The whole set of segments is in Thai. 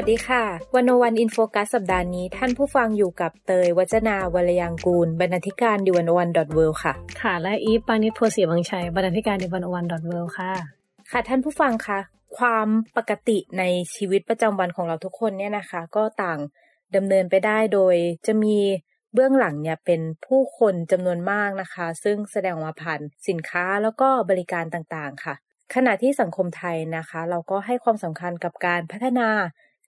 วัสดีค่ะ One O One In Focus สัปดาห์นี้ท่านผู้ฟังอยู่กับเตย วจนาวรรลยางกูร บรรณาธิการ The One O One dot world ค่ะ ค่ะ และอีฟปาณิส โพธิ์ศรีวังชัย บรรณาธิการ The One O One dot world ค่ะ ค่ะ ท่านผู้ฟังคะความปกติในชีวิตประจำวันของเราทุกคนเนี่ยนะคะ ก็ต่างดำเนินไปได้โดยจะมีเบื้องหลังเนี่ยเป็นผู้คนจำนวนมากนะคะ ซึ่งแสดงมาผ่านสินค้าแล้วก็บริการต่างๆค่ะ ขณะที่สังคมไทยนะคะ เราก็ให้ความสำคัญกับการพัฒนา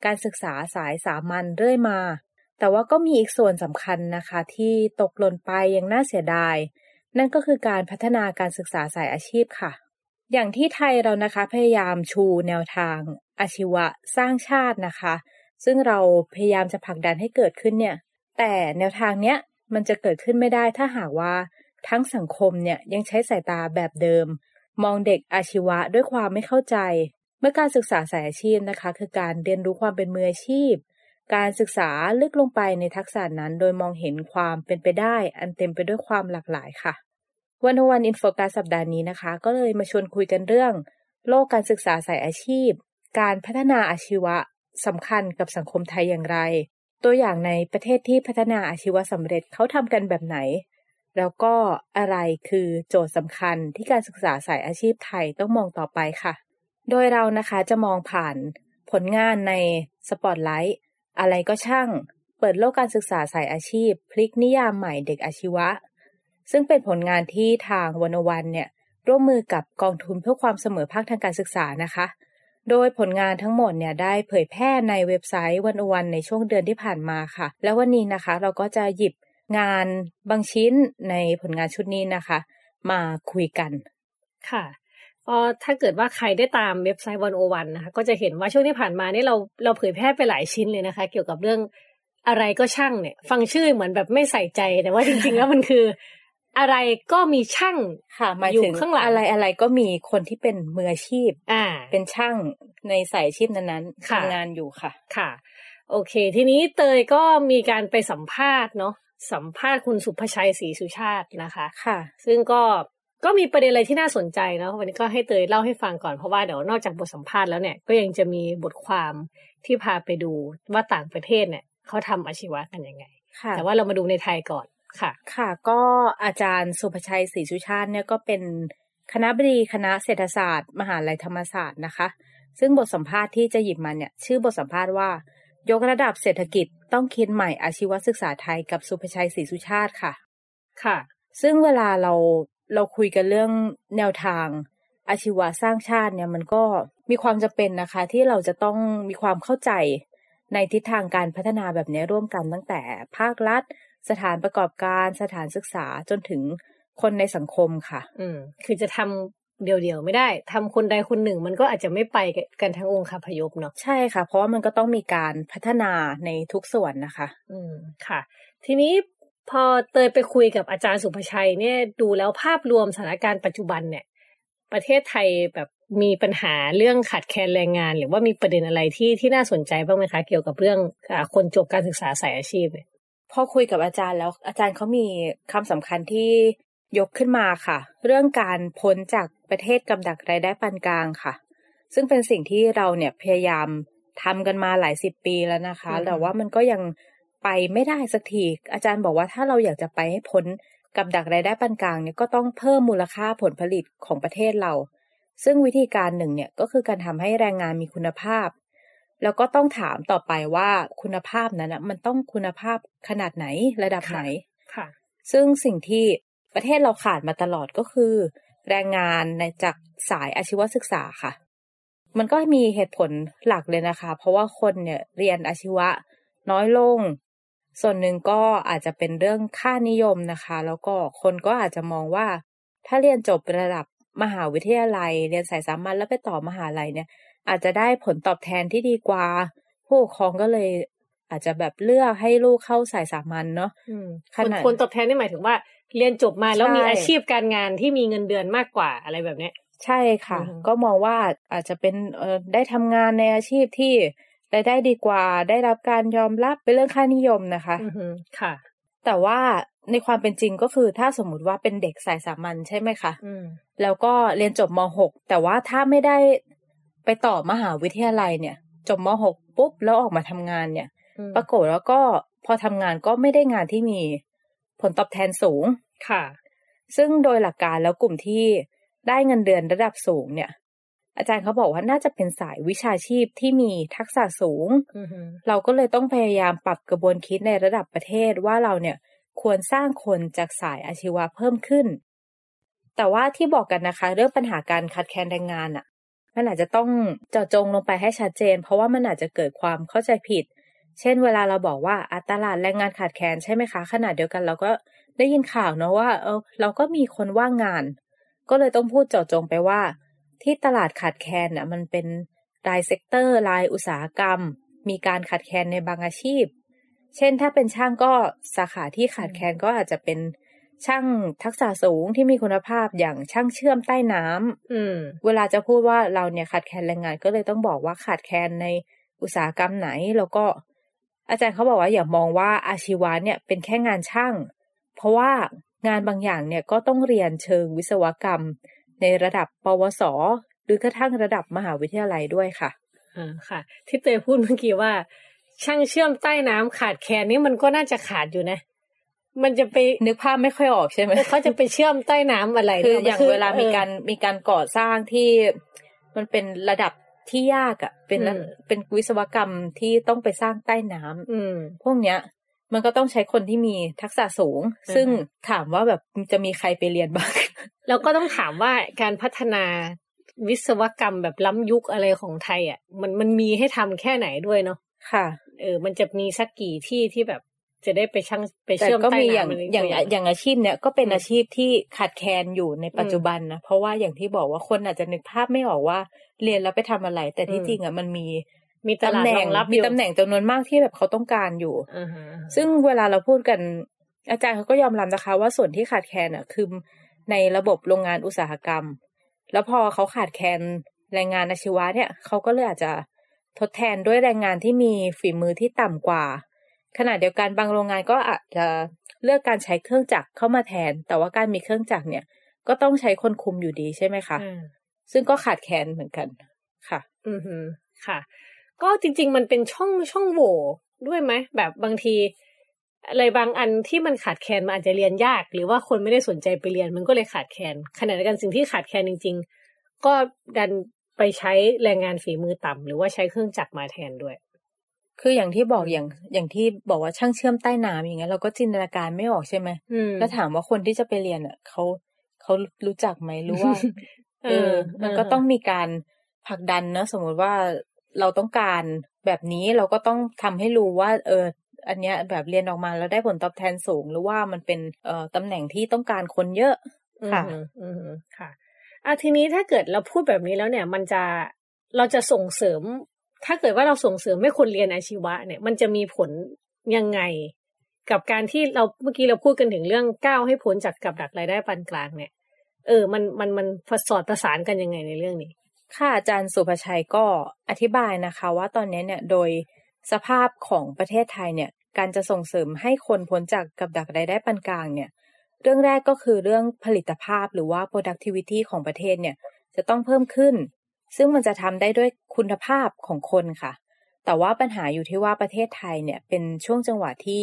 การศึกษาสายสามัญเรื่อยมา แต่ว่าก็มีอีกส่วนสำคัญนะคะ ที่ตกหล่นไปยังน่าเสียดาย นั่นก็คือการพัฒนาการศึกษาสายอาชีพค่ะ อย่างที่ไทยเรานะคะพยายามชูแนวทางอาชีวะสร้างชาตินะคะ ซึ่งเราพยายามจะผลักดันให้เกิดขึ้นเนี่ย แต่แนวทางเนี้ยมันจะเกิดขึ้นไม่ได้ถ้าหากว่าทั้งสังคมเนี่ยยังใช้สายตาแบบเดิม มองเด็กอาชีวะด้วยความไม่เข้าใจ เมื่อการศึกษาสายอาชีพนะคะ คือการเรียนรู้ความเป็นมืออาชีพ การศึกษาลึกลงไปในทักษะนั้นโดยมองเห็นความเป็นไปได้ อันเต็มไปด้วยความหลากหลายค่ะวันวันอินโฟกัสสัปดาห์นี้นะคะ ก็เลยมาชวนคุยกันเรื่อง โลกการศึกษาสายอาชีพ การพัฒนาอาชีวะสำคัญกับสังคมไทยอย่างไร ตัวอย่างในประเทศที่พัฒนาอาชีวะสำเร็จเขาทำกันแบบไหน แล้วก็อะไรคือโจทย์สำคัญที่การศึกษาสายอาชีพไทยต้องมองต่อไปค่ะ โดยเรานะคะจะมองผ่านผลงานในสปอตไลท์อะไรก็ช่าง เปิดโลกการศึกษาสายอาชีพ พลิกนิยามใหม่เด็กอาชีวะ ซึ่งเป็นผลงานที่ทางวันวันเนี่ยร่วมมือกับกองทุนเพื่อความเสมอภาคทางการศึกษานะคะ โดยผลงานทั้งหมดเนี่ยได้เผยแพร่ในเว็บไซต์วันวันในช่วงเดือนที่ผ่านมาค่ะ แล้ววันนี้นะคะเราก็จะหยิบงานบางชิ้นในผลงานชุดนี้นะคะ มาคุยกันค่ะ ก็ถ้าเกิดว่าใครได้ตามเว็บไซต์วันโอวันนะคะก็จะเห็นว่าช่วงที่ผ่านมานี่เราเราเผยแพร่ไปหลายชิ้นเลยนะคะ เกี่ยวกับเรื่องอะไรก็ช่างเนี่ย ฟังชื่อเหมือนแบบไม่ใส่ใจแต่ว่าจริงๆแล้วมันคือ อะไรก็มีช่างค่ะหมายถึงข้างหลังอะไรอะไรก็มีคนที่เป็นมืออาชีพ อ่า เป็นช่างในสายอาชีพนั้นๆทำงานอยู่ค่ะ ค่ะ โอเค ทีนี้เตยก็มีการไปสัมภาษณ์เนาะสัมภาษณ์คุณสุภชัยศรีสุชาตินะคะ ค่ะ ซึ่งก็ ก็มีประเด็นอะไรที่น่าสนใจนะวันนี้ก็ให้เตยเล่าให้ฟังก่อนเพราะว่าเดี๋ยวนอกจากบทสัมภาษณ์แล้วเนี่ยก็ยังจะมีบทความที่พาไปดูว่าต่างประเทศเนี่ยเขาทำอาชีวะกันยังไงแต่ว่าเรามาดูในไทยก่อนค่ะ ค่ะ ก็อาจารย์สุภชัยศรีสุชาติเนี่ยก็เป็นคณะบดีคณะเศรษฐศาสตร์ มหาลัยธรรมศาสตร์นะคะ ซึ่งบทสัมภาษณ์ที่จะหยิบมาเนี่ยชื่อบทสัมภาษณ์ว่า ยกระดับเศรษฐกิจต้องคิดใหม่อาชีวศึกษาไทยกับสุภชัยศรีสุชาติค่ะ ค่ะ ซึ่งเวลาเรา เราคุยกันเรื่องแนวทางอาชีวะสร้างชาติเนี่ยมันก็มีความจำเป็นนะคะ ที่เราจะต้องมีความเข้าใจในทิศทางการพัฒนาแบบนี้ร่วมกันตั้งแต่ภาครัฐ สถานประกอบการสถานศึกษาจนถึงคนในสังคมค่ะ อืม คือจะทำเดียวๆไม่ได้ทำคนใดคนหนึ่ง มันก็อาจจะไม่ไปกันทั้งองค์คาพยพเนาะใช่ค่ะ เพราะว่ามันก็ต้องมีการพัฒนาในทุกส่วนนะคะ อืมค่ะ ทีนี้ พอเตยไปคุยกับอาจารย์สุภชัยเนี่ยดูแล้วภาพรวมสถานการณ์ปัจจุบันเนี่ย ประเทศไทยแบบมีปัญหาเรื่องขาดแคลนแรงงาน หรือว่ามีประเด็นอะไรที่ที่น่าสนใจบ้างไหมคะ เกี่ยวกับเรื่องอคนจบการศึกษาสายอาชีพพอคุยกับอาจารย์แล้วอาจารย์เขามีคำสำคัญที่ยกขึ้นมาค่ะ เรื่องการพ้นจากประเทศกำดักรายได้ปานกลางค่ะ ซึ่งเป็นสิ่งที่เราเนี่ยพยายามทำกันมาหลายสิบปีแล้วนะคะ แต่ว่ามันก็ยัง ไปไม่ได้สักที อาจารย์บอกว่าถ้าเราอยากจะไปให้พ้นกับดักรายได้ปานกลางเนี่ยก็ต้องเพิ่มมูลค่าผลผลิตของประเทศเรา ซึ่งวิธีการหนึ่งเนี่ยก็คือการทำให้แรงงานมีคุณภาพ แล้วก็ต้องถามต่อไปว่าคุณภาพนั้นนะมันต้องคุณภาพขนาดไหนระดับไหนค่ะ ซึ่งสิ่งที่ประเทศเราขาดมาตลอดก็คือ แรงงานในจากสายอาชีวศึกษาค่ะ มันก็มีเหตุผลหลักเลยนะคะ เพราะว่าคนเนี่ยเรียนอาชีวะน้อยลง ส่วนหนึ่งก็อาจจะเป็นเรื่องค่านิยมนะคะ แล้วก็คนก็อาจจะมองว่า ถ้าเรียนจบระดับมหาวิทยาลัย เรียนสายสามัญแล้วไปต่อมหาลัยเนี่ย อาจจะได้ผลตอบแทนที่ดีกว่า ผู้ปกครองก็เลยอาจจะแบบเลือกให้ลูกเข้าสายสามัญเนาะอืมขนาดผลตอบแทนนี่หมายถึงว่า เรียนจบมาแล้วใช่มีอาชีพการงานที่มีเงินเดือนมากกว่าอะไรแบบเนี้ย ใช่ค่ะอือฮึก็มองว่าอาจจะเป็นเออได้ทำงานในอาชีพที่ รายได้ดีกว่าได้รับการยอมรับเป็นเรื่องค่านิยมนะคะอือฮึค่ะ แต่ว่าในความเป็นจริงก็คือถ้าสมมุติว่าเป็นเด็กสายสามัญใช่ไหมคะอืมแล้วก็เรียนจบม .6 แต่ว่าถ้าไม่ได้ไปต่อมหาวิทยาลัยเนี่ย จบม .6 ปุ๊บแล้วออกมาทำงานเนี่ยอืมปรากฏแล้วก็พอทำงานก็ไม่ได้งานที่มีผลตอบแทนสูงค่ะ ซึ่งโดยหลักการแล้วกลุ่มที่ได้เงินเดือนระดับสูงเนี่ย อาจารย์เขาบอกว่าน่าจะเป็นสายวิชาชีพที่มีทักษะสูงอือฮึเราก็เลยต้องพยายามปรับกระบวนคิดในระดับประเทศว่าเราเนี่ยควรสร้างคนจากสายอาชีวะเพิ่มขึ้น แต่ว่าที่บอกกันนะคะ เรื่องปัญหาการขาดแคลนแรงงานอะ มันอาจจะต้องเจาะจงลงไปให้ชัดเจน เพราะว่ามันอาจจะเกิดความเข้าใจผิด เช่น เวลาเราบอกว่าอัตลาดแรงงานขาดแคลนใช่ไหมคะขณะเดียวกันเราก็ได้ยินข่าวเนอะว่าเออเราก็มีคนว่างงาน ก็เลยต้องพูดเจาะจงไปว่า ที่ตลาดขาดแคลนน่ะมันเป็นราย sector รายอุตสาหกรรม มีการขาดแคลนในบางอาชีพ เช่นถ้าเป็นช่างก็สาขาที่ขาดแคลนก็อาจจะเป็นช่างทักษะสูงที่มีคุณภาพอย่างช่างเชื่อมใต้น้ำอืม เวลาจะพูดว่าเราเนี่ยขาดแคลนแรงงานก็เลยต้องบอกว่าขาดแคลนในอุตสาหกรรมไหน แล้วก็ อาจารย์เขาบอกว่าอย่ามองว่าอาชีวะเนี่ยเป็นแค่งานช่าง เพราะว่างานบางอย่างเนี่ยก็ต้องเรียนเชิงวิศวกรรม ในระดับปวส หรือกระทั่งระดับมหาวิทยาลัยด้วยค่ะอ่าค่ะ ที่เตยพูดเมื่อกี้ว่า ช่างเชื่อมใต้น้ำขาดแคลนนี่มันก็น่าจะขาดอยู่นะ มันจะไปนึกภาพไม่ค่อยออกใช่ไหมเขาจะไปเชื่อมใต้น้ำอะไรคือนี่อย่างเวลามีการมีการก่อสร้างที่มันเป็นระดับที่ยากอะ่ะ เป็นระเป็นวิศวกรรมที่ต้องไปสร้างใต้น้ำอืมพวกเนี้ย มันก็ต้องใช้คนที่มีทักษะสูงอือฮึซึ่งถามว่าแบบจะมีใครไปเรียนบ้าง แล้วก็ต้องถามว่าการพัฒนาวิศวกรรมแบบล้ำยุคอะไรของไทยอะ มันมันมีให้ทำแค่ไหนด้วยเนาะค่ะ เออ มันจะมีสักกี่ที่ที่แบบจะได้ไปช่างไปแต่เชื่อมก็ใต้มีอย่างน้ำอะไรอย่างตัวอย่างอาชีพเนี้ยก็เป็นอืมอาชีพที่ขาดแคลนอยู่ในปัจจุบันนะเพราะว่าอย่างที่บอกว่าคนอาจจะนึกภาพไม่ออกว่า เรียนแล้วไปทำอะไร แต่ที่อืมจริงอะมันมี มีตตำลาดแหน่รงองรับมีอยู่ตำแหน่งจำนวนมากที่แบบเขาต้องการอยู่อ่าฮะซึ่งเวลาเราพูดกัน อาจารย์เขาก็ยอมรับนะคะ ว่าส่วนที่ขาดแคลนอะคือในระบบโรงงานอุตสาหกรรม แล้วพอเขาขาดแคลนแรงงานอาชีวะเนี่ยเขาก็เลยอาจจะทดแทนด้วยแรงงานที่มีฝีมือที่ต่ำกว่า ขณะเดียวกันบางโรงงานก็อาจจะเลือกการใช้เครื่องจักรเข้ามาแทน แต่ว่าการมีเครื่องจักรเนี่ย ก็ต้องใช้คนคุมอยู่ดีใช่ไหมคะอ่าซึ่งก็ขาดแคลนเหมือนกันค่ะ อือฮึค่ะ ก็จริง ๆ มันเป็นช่องช่องโหว่ด้วยไหมแบบบางที อะไรบางอันที่มันขาดแคลนมันอาจจะเรียนยาก หรือว่าคนไม่ได้สนใจไปเรียนมันก็เลยขาดแคลนขณะเดียวกันสิ่งที่ขาดแคลนจริง ๆ ก็ดันไปใช้แรงงานฝีมือต่ำหรือว่าใช้เครื่องจักรมาแทนด้วย คืออย่างที่บอกอย่างอย่างที่บอกว่าช่างเชื่อมใต้น้ำอย่างเงี้ยเราก็จินตนาการไม่ออกใช่ไหมอืมแล้วถามว่าคนที่จะไปเรียนอะเขาเขารู้จักไหมหรือว่าเอเอออ มันก็ต้องมีการผลักดันเนอะสมมติว่า เราต้องการแบบนี้เราก็ต้องทำให้รู้ว่า เออ อันเนี้ยแบบเรียนออกมาแล้วได้ผลตอบแทนสูง หรือว่ามันเป็นเอ่อตำแหน่งที่ต้องการคนเยอะค่ะอืมอืมอืมค่ะอะทีนี้ถ้าเกิดเราพูดแบบนี้แล้วเนี่ย มันจะเราจะส่งเสริม ถ้าเกิดว่าเราส่งเสริมให้คนเรียนอาชีวะ เนี่ย มันจะมีผลยังไง กับการที่เราเมื่อกี้เราพูดกันถึงเรื่องก้าวให้พ้นจากกับดักรายได้ปานกลางเนี่ย เออ มันมันมันสอดประสานกันยังไงในเรื่องนี้ ค่ะอาจารย์สุภชัยก็อธิบายนะคะ ว่าตอนนี้เนี่ยโดยสภาพของประเทศไทยเนี่ยการจะส่งเสริมให้คนพ้นจากกับดักรายได้ปานกลางเนี่ย เรื่องแรกก็คือเรื่องผลิตภาพหรือว่า productivity ของประเทศเนี่ยจะต้องเพิ่มขึ้น ซึ่งมันจะทำได้ด้วยคุณภาพของคนค่ะ แต่ว่าปัญหาอยู่ที่ว่าประเทศไทยเนี่ยเป็นช่วงจังหวะที่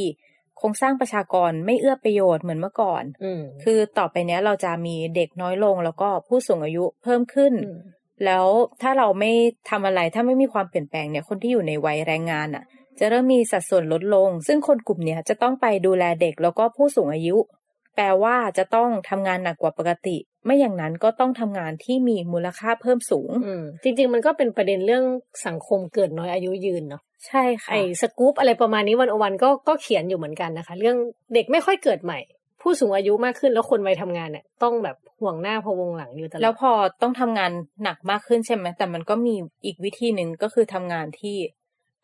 โครงสร้างประชากรไม่เอื้อประโยชน์เหมือนเมื่อก่อนอืมคือต่อไปเนี้ยเราจะมีเด็กน้อยลง แล้วก็ผู้สูงอายุเพิ่มขึ้นอืม แล้วถ้าเราไม่ทำอะไรถ้าไม่มีความเปลี่ยนแปลงเนี่ยคนที่อยู่ในวัยแรงงานอะ จะเริ่มมีสัดส่วนลดลง ซึ่งคนกลุ่มเนี้ยจะต้องไปดูแลเด็กแล้วก็ผู้สูงอายุ แปลว่าจะต้องทำงานหนักกว่าปกติ ไม่อย่างนั้นก็ต้องทำงานที่มีมูลค่าเพิ่มสูงอืมจริง ๆ มันก็เป็นประเด็นเรื่องสังคมเกิดน้อยอายุยืนเนาะใช่ค่ะไอ้สกู๊ปอะไรประมาณนี้วันอวันก็ก็เขียนอยู่เหมือนกันนะคะ เรื่องเด็กไม่ค่อยเกิดใหม่ ผู้สูงอายุมากขึ้นแล้วคนวัยทำงานเนี่ยต้องแบบห่วงหน้าพะวงหลังอยู่ตลอดแล้วพอต้องทำงานหนักมากขึ้นใช่ไหมแต่มันก็มีอีกวิธีหนึ่งก็คือทำงานที่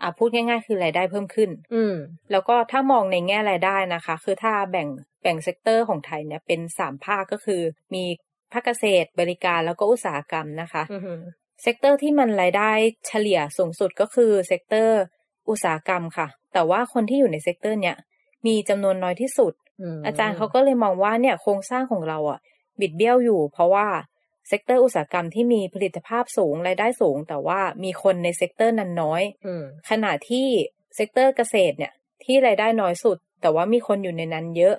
อะพูดง่าย ๆ คือรายได้เพิ่มขึ้น อืม แล้วก็ถ้ามองในแง่รายได้นะคะ คือถ้าแบ่งแบ่ง sector ของไทยเนี่ยเป็นสามภาคก็คือ มีภาคเกษตรบริการแล้วก็อุตสาหกรรมนะคะอืม sector ที่มันรายได้เฉลี่ยสูงสุดก็คือ sector อุตสาหกรรมค่ะ แต่ว่าคนที่อยู่ใน sector เนี่ยมีจำนวนน้อยที่สุดอืม อาจารย์เขาก็เลยมองว่าเนี่ยโครงสร้างของเราอะ บิดเบี้ยวอยู่ เพราะว่า sector อุตสาหกรรมที่มีผลิตภาพสูงรายได้สูง แต่ว่ามีคนใน sector นั้นน้อยอืมขณะที่ sector เกษตรเนี่ย ที่รายได้น้อยสุด แต่ว่ามีคนอยู่ในนั้นเยอะ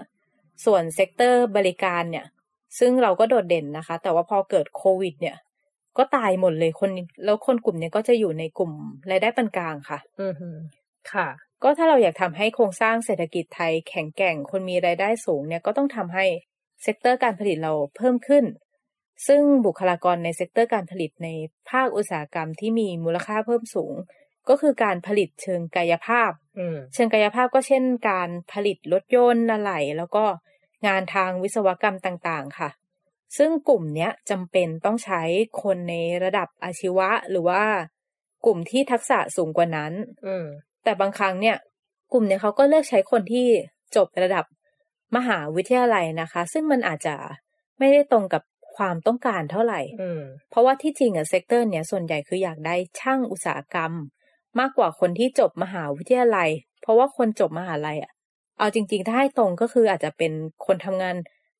ส่วน sector บริการเนี่ย ซึ่งเราก็โดดเด่นนะคะ แต่ว่าพอเกิดโควิด เนี่ย ก็ตายหมดเลยคนแล้วคนกลุ่มเนี้ยก็จะอยู่ในกลุ่มรายได้ปานกลางค่ะ อืมค่ะ ก็ถ้าเราอยากทำให้โครงสร้างเศรษฐกิจไทยแข็งแกร่ง คนมีรายได้สูงเนี่ยก็ต้องทำให้ sector การผลิตเราเพิ่มขึ้น ซึ่งบุคลากรใน sector การผลิตในภาคอุตสาหกรรมที่มีมูลค่าเพิ่มสูง ก็คือการผลิตเชิงกายภาพอืมเชิงกายภาพก็เช่น การผลิตรถยนต์อะไหล่แล้วก็งานทางวิศวกรรมต่างๆ ค่ะ ซึ่งกลุ่มเนี้ยจำเป็นต้องใช้คนในระดับอาชีวะหรือว่ากลุ่มที่ทักษะสูงกว่านั้นอืม แต่บางครั้งเนี่ย กลุ่มเนี่ยเขาก็เลือกใช้คนที่จบระดับมหาวิทยาลัยนะคะ ซึ่งมันอาจจะไม่ได้ตรงกับความต้องการเท่าไหร่อืมเพราะว่าที่จริงอะ sector เนี่ยส่วนใหญ่คืออยากได้ช่างอุตสาหกรรม มากกว่าคนที่จบมหาวิทยาลัย เพราะว่าคนจบมหาลัยอะเอาจริง ๆ ถ้าให้ตรงก็คืออาจจะเป็นคนทำงาน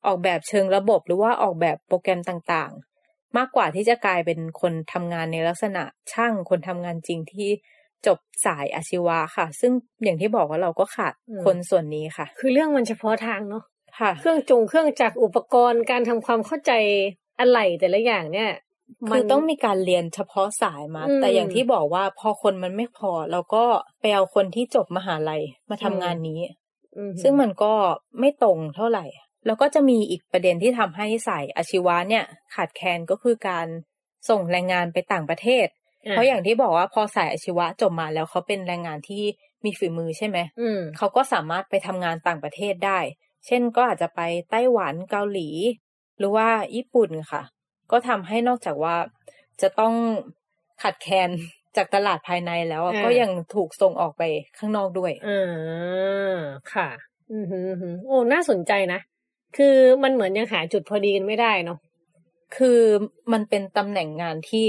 ออกแบบเชิงระบบหรือว่าออกแบบโปรแกรมต่างๆ มากกว่าที่จะกลายเป็นคนทำงานในลักษณะช่างคนทำงานจริงที่ จบสายอาชีวะค่ะ ซึ่งอย่างที่บอกว่าเราก็ขาดอืมคนส่วนนี้ค่ะ คือเรื่องมันเฉพาะทางเนาะค่ะ เครื่องจงเครื่องจักรอุปกรณ์การทำความเข้าใจอะไรแต่ละอย่างเนี่ยคือต้องมีการเรียนเฉพาะสายมาอืมแต่อย่างที่บอกว่าพอคนมันไม่พอเราก็ไปเอาคนที่จบมหาลัยมาทำงานนี้อืมซึ่งมันก็ไม่ตรงเท่าไหร่ แล้วก็จะมีอีกประเด็นที่ทำให้สายอาชีวะเนี่ย ขาดแคลนก็คือการส่งแรงงานไปต่างประเทศ เพราะอย่างที่บอกว่าพอสายอาชีวะจบมาแล้วเขาเป็นแรงงานที่มีฝีมือใช่ไหมอืมเขาก็สามารถไปทำงานต่างประเทศได้ เช่นก็อาจจะไปไต้หวันเกาหลี หรือว่าญี่ปุ่นค่ะ ก็ทำให้นอกจากว่าจะต้องขัดแคลนจากตลาดภายในแล้วอะอ่าก็ยังถูกส่งออกไปข้างนอกด้วยอ่าค่ะอือหือหือโอ้น่าสนใจนะ คือมันเหมือนยังหาจุดพอดีกันไม่ได้เนาะคือมันเป็นตำแหน่งงานที่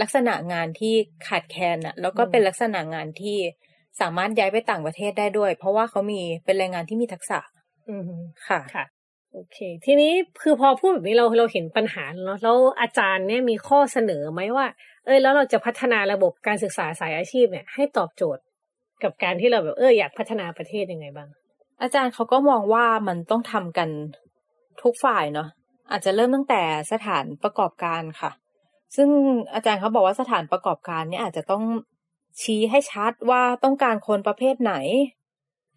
ลักษณะงานที่ขาดแคลนอะแล้วก็อืมเป็นลักษณะงานที่สามารถย้ายไปต่างประเทศได้ด้วย เพราะว่าเขามีเป็นแรงงานที่มีทักษะ อือหือค่ะค่ะ โอเค ทีนี้คือพอพูดแบบนี้เราเราเห็นปัญหาแล้วเนอะแล้วอาจารย์เนี่ยมีข้อเสนอไหมว่า เออแล้วเราจะพัฒนาระบบการศึกษาสายอาชีพเนี่ย ให้ตอบโจทย์กับการที่เราแบบเอออยากพัฒนาประเทศยังไงบ้าง อาจารย์เขาก็มองว่ามันต้องทำกันทุกฝ่ายเนาะอาจจะเริ่มตั้งแต่สถานประกอบการค่ะ ซึ่งอาจารย์เขาบอกว่าสถานประกอบการเนี่ยอาจจะต้องชี้ให้ชัดว่าต้องการคนประเภทไหน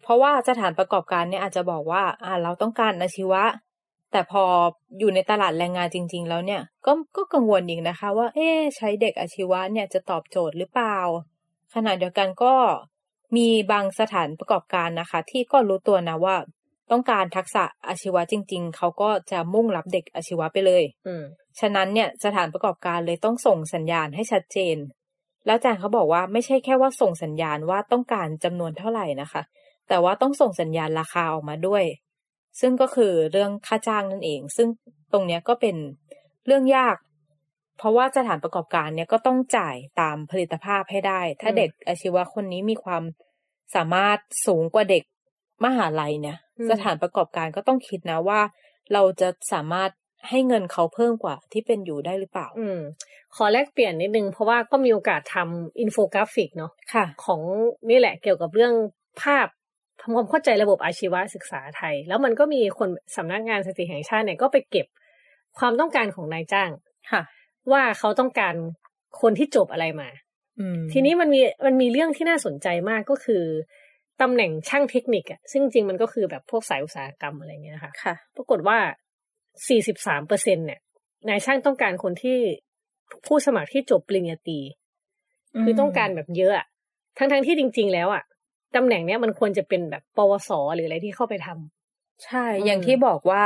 เพราะว่าสถานประกอบการเนี่ยอาจจะบอกว่า อ่า เราต้องการอาชีวะ แต่พออยู่ในตลาดแรงงานจริง ๆ แล้วเนี่ย ก็ก็กังวลอีกนะคะ ว่า เอ๊ใช้เด็กอาชีวะเนี่ยจะตอบโจทย์หรือเปล่า ขณะเดียวกันก็มีบางสถานประกอบการนะคะ ที่ก็รู้ตัวนะว่า ต้องการทักษะอาชีวะจริง ๆ เขาก็จะมุ่งรับเด็กอาชีวะไปเลย อืมฉะนั้นเนี่ยสถานประกอบการเลยต้องส่งสัญญาณให้ชัดเจน แล้วอาจารย์เขาบอกว่าไม่ใช่แค่ว่าส่งสัญญาณว่าต้องการจำนวนเท่าไหร่นะคะ แต่ว่าต้องส่งสัญญาณราคาออกมาด้วย ซึ่งก็คือเรื่องค่าจ้างนั่นเอง ซึ่งตรงเนี้ยก็เป็นเรื่องยาก เพราะว่าสถานประกอบการเนี่ยก็ต้องจ่ายตามผลิตภาพให้ได้ ถ้าอืมเด็กอาชีวะคนนี้มีความสามารถสูงกว่าเด็ก มหาลัยเนี่ย สถานประกอบการก็ต้องคิดนะว่า เราจะสามารถให้เงินเขาเพิ่มกว่าที่เป็นอยู่ได้หรือเปล่า อืม ขอแลกเปลี่ยนนิดนึง เพราะว่าก็มีโอกาสทำอินโฟกราฟิกเนาะค่ะ ของนี่แหละเกี่ยวกับเรื่องภาพทำความเข้าใจระบบอาชีวศึกษาไทย แล้วมันก็มีคนสำนักงานสถิติแห่งชาติเนี่ยก็ไปเก็บความต้องการของนายจ้างค่ะ ว่าเขาต้องการคนที่จบอะไรมาอืมทีนี้มันมีมันมีเรื่องที่น่าสนใจมากก็คือ ตำแหน่งช่างเทคนิคอะซึ่งจริงมันก็คือแบบพวกสายอุตสาหกรรมอะไรเงี้ยนะคะค่ะ ปรากฏว่า 43เปอร์เซ็นเนี่ย นายช่างต้องการคนที่ผู้สมัครที่จบปริญญาตรีคือต้องการแบบเยอะอะทั้งๆที่จริง ๆ แล้วอะตำแหน่งเนี้ยมันควรจะเป็นแบบปวสหรืออะไรที่เข้าไปทำใช่อืมอย่างที่บอกว่า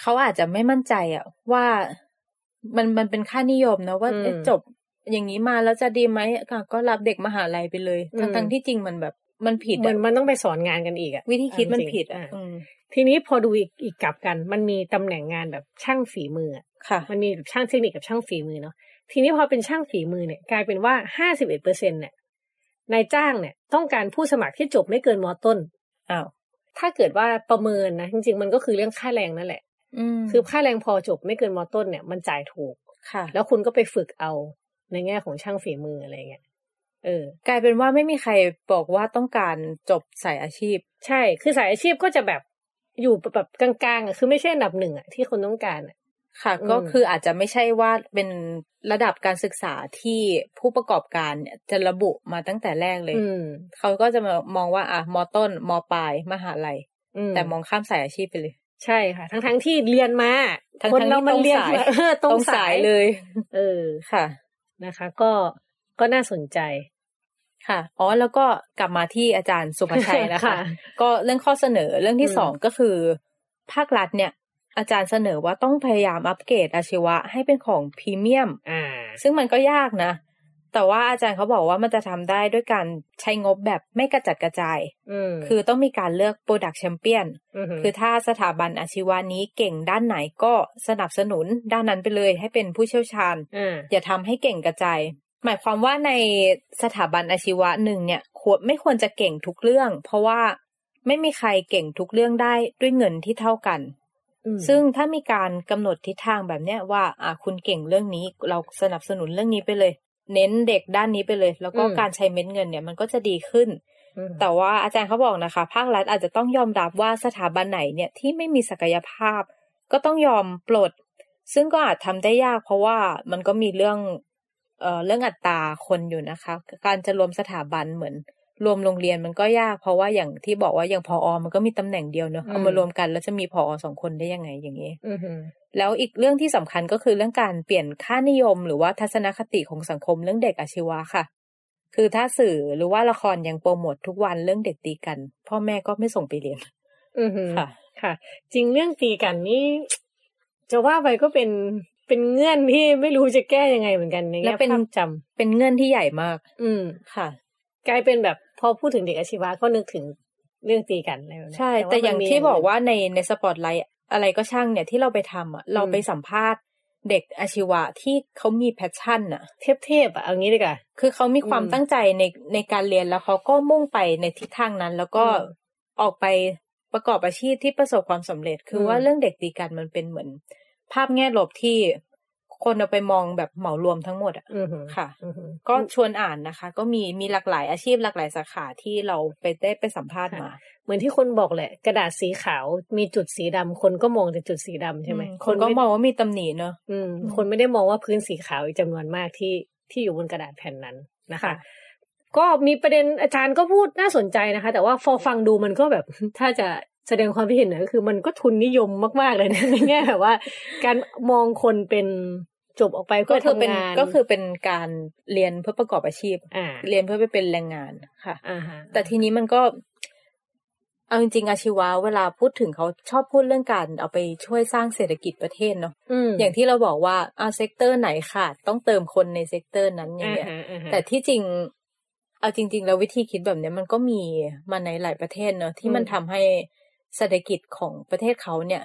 เขาอาจจะไม่มั่นใจอะว่ามันมันเป็นค่านิยมนะว่าเอ๊ะจบอย่างนี้มาแล้วจะดีไหมอะก็รับเด็กมหาลัยไปเลยอืมทั้งทั้งๆที่จริงมันแบบ มันผิดเหมืออะนมันต้องไปสอนงานกันอีกอะวิธีคิดมันจริงๆผิดอะอืมทีนี้พอดูอีกอีกกลับกัน มันมีตำแหน่งงานแบบช่างฝีมืออะค่ะ มันมีแบบช่างเทคนิคกับช่างฝีมือเนาะทีนี้พอเป็นช่างฝีมือเนี่ยกลายเป็นว่าห้าสิบเอ็ดเปอร์เซ็นเนี่ยนายจ้างเนี่ย ต้องการผู้สมัครที่จบไม่เกินมต้นอ้าวถ้าเกิดว่าประเมินนะจริง ๆ มันก็คือเรื่องค่าแรงนั่นแหละอืมคือค่าแรงพอจบไม่เกินมต้นเนี่ยมันจ่ายถูกค่ะ แล้วคุณก็ไปฝึกเอาในแง่ของช่างฝีมืออะไรเงี้ย เออกลายเป็นว่าไม่มีใครบอกว่าต้องการจบสายอาชีพ ใช่ คือสายอาชีพก็จะแบบอยู่แบบกลางๆอะคือไม่ใช่อันดับหนึ่งอะที่คนต้องการอะค่ะอืมก็คืออาจจะไม่ใช่ว่าเป็นระดับการศึกษาที่ผู้ประกอบการเนี่ยจะระบุมาตั้งแต่แรกเลยอืมเขาก็จะมามองว่าอะมต้นมปลายมหาลัยอืมแต่มองข้ามสายอาชีพไปเลย ใช่ค่ะ ทั้งทั้งๆที่เรียนมาทั้งคนทั้งเราที่มันตรงเรียนสายมาเออตรงสายเลย เออค่ะนะคะ ก็ก็น่าสนใจ ค่ะอ๋อแล้วก็กลับมาที่อาจารย์สุภชัยนะคะค่ะก็เรื่องข้อเสนอเรื่องที่อืมสองก็คือ ภาครัฐเนี่ย อาจารย์เสนอว่าต้องพยายามอัปเกรดอาชีวะให้เป็นของพรีเมียมอ่าซึ่งมันก็ยากนะ แต่ว่าอาจารย์เขาบอกว่ามันจะทำได้ด้วยการใช้งบแบบไม่กระจัดกระจายอืมคือต้องมีการเลือก Product Champion มคือถ้าสถาบันอาชีวะนี้เก่งด้านไหนก็สนับสนุนด้านนั้นไปเลยให้เป็นผู้เชี่ยวชาญอ่าอย่าทำให้เก่งกระจาย หมายความว่าในสถาบันอาชีวะหนึ่งเนี่ยควรไม่ควรจะเก่งทุกเรื่อง เพราะว่าไม่มีใครเก่งทุกเรื่องได้ด้วยเงินที่เท่ากันอืมซึ่งถ้ามีการกำหนดทิศทางแบบเนี้ยว่า อ่าคุณเก่งเรื่องนี้เราสนับสนุนเรื่องนี้ไปเลย เน้นเด็กด้านนี้ไปเลย แล้วก็การใช้เม็ดเงินเนี่ยมันก็จะดีขึ้นอืมแต่ว่าอาจารย์เขาบอกนะคะ ภาครัฐอาจจะต้องยอมรับว่าสถาบันไหนเนี่ยที่ไม่มีศักยภาพ ก็ต้องยอมปลดซึ่งก็อาจทำได้ยากเพราะว่ามันก็มีเรื่อง เอ่อเรื่องอัตราคนอยู่นะคะ การจะรวมสถาบันเหมือน รวมโรงเรียนมันก็ยากเพราะว่าอย่างที่บอกว่าอย่างพออมันก็มีตำแหน่งเดียวเนอะเอามารวมกันแล้วจะมีพออสองคนได้ยังไงอย่างนี้อืมแล้วอีกเรื่องที่สำคัญก็คือเรื่องการเปลี่ยนค่านิยม หรือว่าทัศนคติของสังคมเรื่องเด็กอาชีวะค่ะ คือถ้าสื่อหรือว่าละครยังโปรโมททุกวันเรื่องเด็กตีกัน พ่อแม่ก็ไม่ส่งไปเรียนอืมค่ะ ค่ะ จริงเรื่องตีกันนี่จะว่าไปก็เป็น เป็นเงื่อนที่ไม่รู้จะแก้ยังไงเหมือนกันในแล้แง่วเป็นภาพจำเป็นเงื่อนที่ใหญ่มาก อืมค่ะ กลายเป็นแบบพอพูดถึงเด็กอาชีวะก็นึกถึงเรื่องตีกันอะไรแบบนี้ใช่ว่แต่อย่างมันมีที่บอกว่าในในสปอตไลท์อะไรก็ช่างเนี่ยที่เราไปทำอะเราไปสัมภาษณ์เด็กอาชีวะที่เขามีแพชชั่นอะเทพเทพๆอะเอางี้ดีกว่าคือเขามีความอืมตั้งใจในในการเรียนแล้วเขาก็มุ่งไปในทิศทางนั้น แล้วก็อืมออกไปประกอบอาชีพที่ประสบความสำเร็จ คืออมว่าเรื่องเด็กตีกันมันเป็นเหมือน ภาพแง่ลบที่คนเอาไปมองแบบเหมารวมทั้งหมดอะอืมค่ะอืมก็ชวนอ่านนะคะ ก็มีมีหลากหลายอาชีพหลากหลายสาขาที่เราไปได้ไปสัมภาษณ์มา เหมือนที่คนบอกแหละ กระดาษสีขาวมีจุดสีดำคนก็มองแต่จุดสีดำใช่ไหมอืคนก็มองว่ามีตำหนิเนอะอืมคนไม่ได้มองว่าพื้นสีขาวอีกจำนวนมากที่ที่อยู่บนกระดาษแผ่นนั้นนะคะค่ะก็มีประเด็นอาจารย์ก็พูดน่าสนใจนะคะ แต่ว่าพอฟังดูมันก็แบบถ้าจะ แสดงความคิดเห็นหน่อยก็คือมันก็ทุนนิยมมาก ๆ เลยนะในแง่แบบว่า การมองคนเป็นจบออกไปเพื่ก็อคือเป็นทำงานก็คือเป็นการเรียนเพื่อประกอบอาชีพอ่าเรียนเพื่อไปเป็นแรงงานค่ะอ่าฮะแต่ทีนี้มันก็ เอาจริงๆอาชีวะเวลาพูดถึงเขาชอบพูดเรื่องการเอาไปช่วยสร้างเศรษฐกิจประเทศเนาะอืมอย่างที่เราบอกว่าอา sector ไหนขาดต้องเติมคนใน sector นั้นอย่างเงี้ยอ่าฮะอ่าฮะแต่ที่จริง เอาจริง ๆ แล้ววิธีคิดแบบเนี้ยมันก็มีมาในหลายประเทศเนอะที่มันทำให้ เศรษฐกิจของประเทศเขาเนี่ย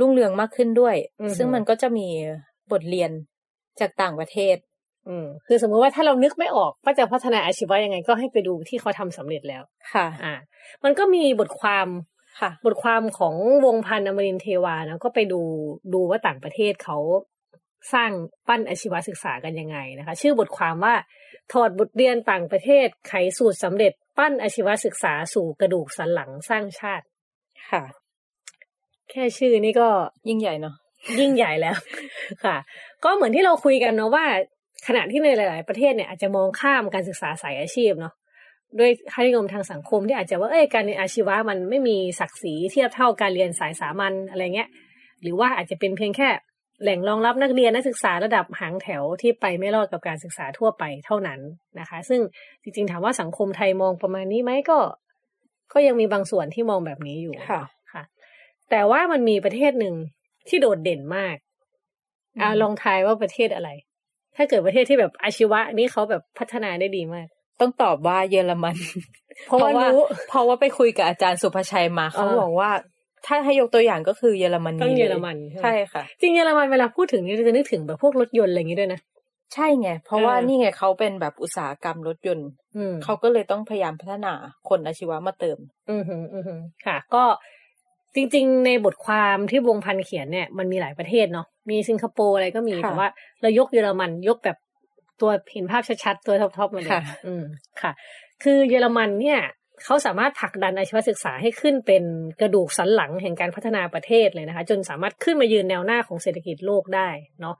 รุ่งเรืองมากขึ้นด้วย ซึ่งมันก็จะมีบทเรียนจากต่างประเทศ อืมคือสมมติว่าถ้าเรานึกไม่ออกว่าจะพัฒนาอาชีวะยังไงก็ให้ไปดูที่เขาทำสำเร็จแล้วค่ะ อ่า มันก็มีบทความค่ะ บทความของวงพันธ์อมรินทร์เทวานะก็ไปดูดูว่าต่างประเทศเขาสร้างปั้นอาชีวศึกษากันยังไงนะคะ ชื่อบทความว่า ถอดบทเรียนต่างประเทศไขสูตรสำเร็จปั้นอาชีวศึกษาสู่กระดูกสันหลังสร้างชาติ ค่ะ แค่ชื่อนี่ก็ยิ่งใหญ่เนาะยิ่งใหญ่แล้ว ค่ะ ก็เหมือนที่เราคุยกันเนาะว่าขณะที่ในหลาย ๆ ประเทศเนี่ยอาจจะมองข้ามการศึกษาสายอาชีพเนาะด้วยค่านิยมทางสังคมที่อาจจะว่าเอ้ยการเรียนอาชีวะมันไม่มีศักดิ์ศรีเทียบเท่าการเรียนสายสามัญอะไรเงี้ย หรือว่าอาจจะเป็นเพียงแค่แหล่งรองรับนักเรียนนักศึกษาระดับหางแถวที่ไปไม่รอดกับการศึกษาทั่วไปเท่านั้นนะคะ ซึ่งจริง ๆ ถามว่าสังคมไทยมองประมาณนี้ไหมก็ ก็ยังมีบางส่วนที่มองแบบนี้อยู่ค่ะค่ะ แต่ว่ามันมีประเทศหนึ่งที่โดดเด่นมากอ่าอืมลองทายว่าประเทศอะไร ถ้าเกิดประเทศที่แบบอาชีวะนี่เขาแบบพัฒนาได้ดีมาก ต้องตอบว่าเยอรมัน เพราะว่ารู้เพราะว่าไปคุยกับอาจารย์สุภชัยมาเขาอ่าบอกว่าถ้าให้ยกตัวอย่างก็คือเยอรมนีต้องเยอรลมันใช่ไหมใช่ค่ะ จริงเยอรมันเวลาพูดถึงนี่จะนึกถึงแบบพวกรถยนต์อะไรอย่างนี้ด้วยนะ ใช่ไง เพราะว่าเออนี่ไงเขาเป็นแบบอุตสาหกรรมรถยนต์อืมเขาก็เลยต้องพยายามพัฒนาคนอาชีวะมาเติม อืมฮึอืมฮึค่ะ ก็จริงๆ ในบทความที่วงพันธ์เขียนเนี่ยมันมีหลายประเทศเนาะมีสิงคโปร์อะไรก็มีค่ะแต่ว่าเรายกเยอรมันยกแบบตัวเห็นภาพชัดๆ ตัวท็อปๆมาเลยค่ะอืมค่ะ คือเยอรมันเนี่ยเขาสามารถผลักดันอาชีวศึกษาให้ขึ้นเป็นกระดูกสันหลังแห่งการพัฒนาประเทศเลยนะคะ จนสามารถขึ้นมายืนแนวหน้าของเศรษฐกิจโลกได้เนาะ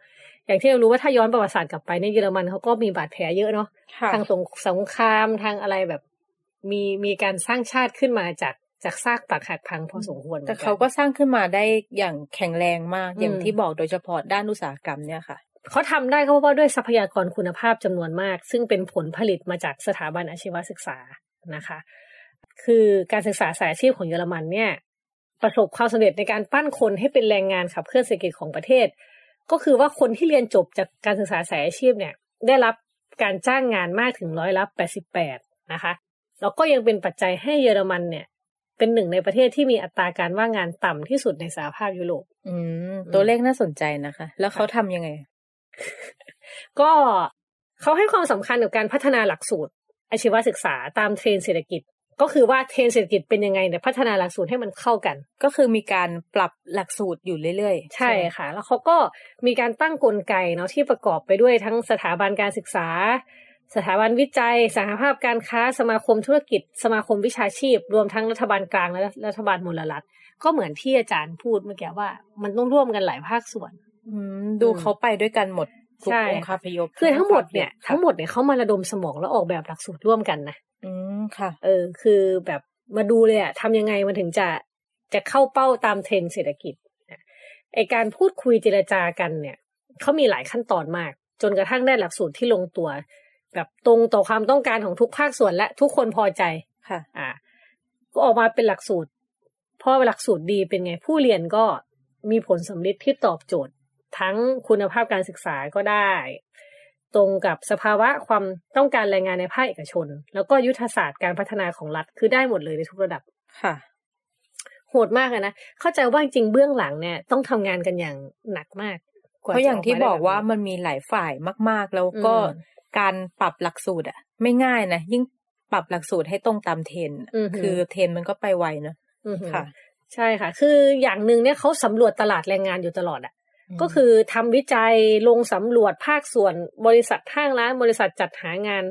อย่างที่เรารู้ว่าถ้าย้อนประวัติศาสตร์กลับไปเนี่ยเยอรมันเขาก็มีบาดแผลเยอะเนาะค่ะทางสงสงครามทางอะไรแบบมีมีการสร้างชาติขึ้นมาจากจากซากปรักหักพังพอสมควรหมือนแต่นเขาก็สร้างขึ้นมาได้อย่างแข็งแรงมากอย่างอืมที่บอกโดยเฉพาะด้านอุตสาหกรรมเนี่ยค่ะเขาทำได้ก็เพราะว่าด้วยทรัพยากรคุณภาพจำนวนมาก ซึ่งเป็นผลผลิตมาจากสถาบันอาชีวศึกษานะคะ คือการศึกษาสายอาชีพของเยอรมันเนี่ย ประสบความสำเร็จในการปั้นคนให้เป็นแรงงานขับเคลื่อนเศรษฐกิจของประเทศก็ คือว่าคนที่เรียนจบจากการศึกษาสายอาชีพเนี่ย ได้รับการจ้างงานมากถึงร้อยละ88นะคะ แล้วก็ยังเป็นปัจจัยให้เยอรมันเนี่ย เป็นหนึ่งในประเทศที่มีอัตราการว่างงานต่ำที่สุดในสหภาพยุโรปอืมตัวเลขน่าสนใจนะคะ แล้วเขาทำยังไง ก็เขาให้ความสำคัญกับการพัฒนาหลักสูตรอาชีวศึกษาตามเทรนด์เศรษฐกิจ ก็คือว่าเทรนด์เศรษฐกิจเป็นยังไงเนี่ยพัฒนาหลักสูตรให้มันเข้ากัน ก็คือมีการปรับหลักสูตรอยู่เรื่อยๆ ใช่ไหมค่ะ แล้วเขาก็มีการตั้งกลไกเนาะที่ประกอบไปด้วยทั้งสถาบันการศึกษา สถาบันวิจัย สหภาพการค้าสมาคมธุรกิจ สมาคมวิชาชีพ รวมทั้งรัฐบาลกลางและรัฐบาลมลรัฐก็เหมือนที่อาจารย์พูดเมื่อกี้ว่า มันต้องร่วมกันหลายภาคส่วนอืมดูเขาไปด้วยกันหมดทุกใช่องค์คาพยพคือทั้งหมดเนี่ยค่ะทั้งหมดเนี่ยเขามาระดมสมองแล้วออกแบบหลักสูตรร่วมกันนะ อืมค่ะ เออ คือแบบมาดูเลยอะทำยังไงมันถึงจะจะเข้าเป้าตามเทรนเศรษฐกิจนะไอการพูดคุยเจรจากันเนี่ยเขามีหลายขั้นตอนมาก จนกระทั่งได้หลักสูตรที่ลงตัว แบบตรงต่อความต้องการของทุกภาคส่วนและทุกคนพอใจค่ะ อ่า ก็ออกมาเป็นหลักสูตรพอหลักสูตรดีเป็นไง ผู้เรียนก็มีผลสำลิดที่ตอบโจทย์ ทั้งคุณภาพการศึกษาก็ได้ ตรงกับสภาวะความต้องการแรงงานในภาคเอกชน แล้วก็ยุทธศาสตร์การพัฒนาของรัฐคือได้หมดเลยในทุกระดับค่ะโหดมากเลยนะ เข้าใจว่าจริงๆเบื้องหลังเนี่ยต้องทำงานกันอย่างหนักมากเพราะอย่างที่จะมบอกได้ว่าแบบมันมีหลายฝ่ายมาก ๆ แล้วก็อืมการปรับหลักสูตรอะ ไม่ง่ายนะยิ่งปรับหลักสูตรให้ตรงตามเทรนด์อะอือหือคือเทรนด์มันก็ไปไวเนอะอือหือค่ะ ใช่ค่ะ คืออย่างหนึ่งเนี่ยเขาสำรวจตลาดแรงงานอยู่ตลอดอะ ก็คือทำวิจัยลงสำรวจภาคส่วนบริษัทห้างร้านบริษัทจัดหางาน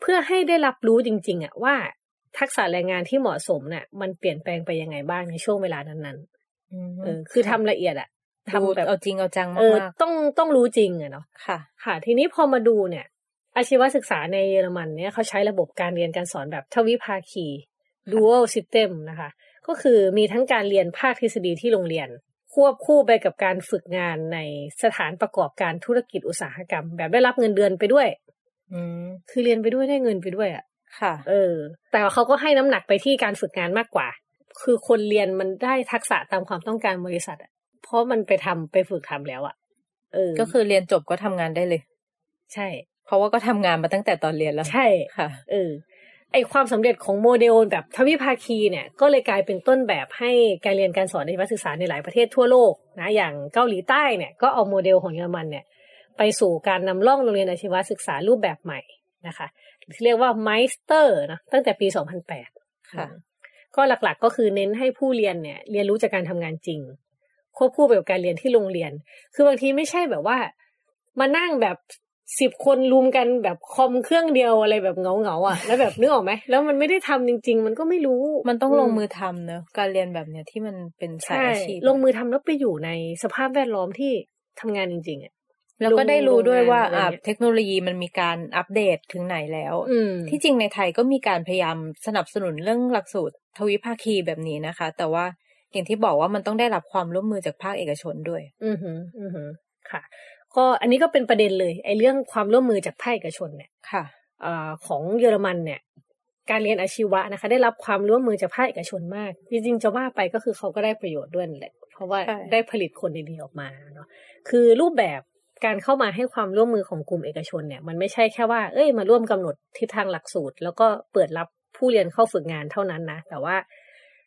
เพื่อให้ได้รับรู้จริง ๆอะว่าทักษะแรงงานที่เหมาะสมเนี่ยมันเปลี่ยนแปลงไปยังไงบ้างในช่วงเวลานั้นมๆเออ คือทำละเอียดอะดูทำแบบเอาจริงเอาจังเออมากต้องต้องรู้จริงอะเนาะๆค่ะ ค่ะ ทีนี้พอมาดูเนี่ย อาชีวศึกษาในเยอรมันเนี่ยเขาใช้ระบบการเรียนการสอนแบบทวิภาคี dual system นะคะ ก็คือมีทั้งการเรียนภาคทฤษฎีที่โรงเรียน ควบคู่ไปกับการฝึกงานในสถานประกอบการธุรกิจอุตสาหกรรม แบบได้รับเงินเดือนไปด้วย อืมคือเรียนไปด้วยได้เงินไปด้วยอะค่ะ เออ แต่ว่าเขาก็ให้น้ำหนักไปที่การฝึกงานมากกว่า คือคนเรียนมันได้ทักษะตามความต้องการบริษัทอะเพราะมันไปทำไปฝึกทำแล้วอะเออ ก็คือเรียนจบก็ทำงานได้เลย ใช่ เพราะว่าก็ทำงานมาตั้งแต่ตอนเรียนแล้ว ใช่ค่ะ เออ ไอความสำเร็จของโมเดลแบบทวิภาคีเนี่ยก็เลยกลายเป็นต้นแบบให้การเรียนการสอนในอาชีวศึกษาในหลายประเทศทั่วโลกนะอย่างเกาหลีใต้เนี่ยก็เอาโมเดลของเยอรมันเนี่ยไปสู่การนำร่องโรงเรียนอาชีวศึกษารูปแบบใหม่นะคะที่เรียกว่า Meister นะตั้งแต่ปี 2008 ค่ะ ก็หลักๆก็คือเน้นให้ผู้เรียนเนี่ยเรียนรู้จากการทำงานจริง ควบคู่ไปกับการเรียนที่โรงเรียน คือบางทีไม่ใช่แบบว่ามานั่งแบบ สิบคนรุมกันแบบคอมเครื่องเดียวอะไรแบบเงาเงาๆอะแล้วแบบนึกออกไหมแล้วมันไม่ได้ทำจริง ๆ มันก็ไม่รู้มันต้องลงมือทำเนอะการเรียนแบบเนี้ยที่มันเป็นสายใช่อาชีพลงมือทำแล้วไปอยู่ในสภาพแวดล้อมที่ทำงานจริง ๆอะแล้วก็ได้รู้ด้วยว่าโรงงานอ่าอะไรเงี้ยเทคโนโลยีมันมีการอัปเดตถึงไหนแล้วอืมที่จริงในไทยก็มีการพยายามสนับสนุนเรื่องหลักสูตรทวิภาคีแบบนี้นะคะ แต่ว่าอย่างที่บอกว่ามันต้องได้รับความร่วมมือจากภาคเอกชนด้วย อือหืออือหือค่ะ ก็อันนี้ก็เป็นประเด็นเลยไอ้เรื่องความร่วมมือจากภาคเอกชนเนี่ยค่ะเอ่อของเยอรมันเนี่ย การเรียนอาชีวะนะคะ ได้รับความร่วมมือจากภาคเอกชนมากจริงๆจะว่าไปก็คือเขาก็ได้ประโยชน์ด้วยนั่นแหละเพราะว่าใช่ได้ผลิตคนดีๆออกมาเนาะคือรูปแบบการเข้ามาให้ความร่วมมือของกลุ่มเอกชนเนี่ย มันไม่ใช่แค่ว่า เอ้ยมาร่วมกำหนดทิศทางหลักสูตร แล้วก็เปิดรับผู้เรียนเข้าฝึกงานเท่านั้นนะแต่ว่า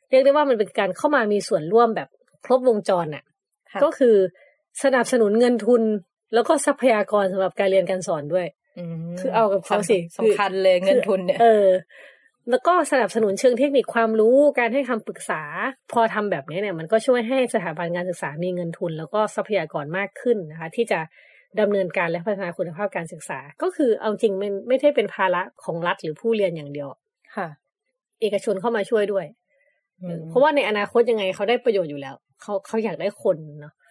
เรียกได้ว่ามันเป็นการเข้ามามีส่วนร่วมแบบครบวงจรน่ะค่ะ ก็คือสนับสนุนเงินทุน แล้วก็ทรัพยากรสำหรับการเรียนการสอนด้วยมคือเอากับเขาสิสำคัญเลยเงินทุนเนี่ยเออ แล้วก็สนับสนุนเชิงเทคนิคความรู้การให้คำปรึกษา พอทำแบบนี้เนี่ย มันก็ช่วยให้สถาบันการศึกษามีเงินทุน แล้วก็ทรัพยากรมากขึ้นนะคะ ที่จะดำเนินการและพัฒนาคุณภาพการศึกษา ก็คือเอาจริงมันไม่ได้เป็นภาระของรัฐหรือผู้เรียนอย่างเดียว ค่ะ เอกชนเข้ามาช่วยด้วยอืมเพราะว่าในอนาคตยังไงเขาได้ประโยชน์อยู่แล้วเขาเขาอยากได้คนเนาะอะ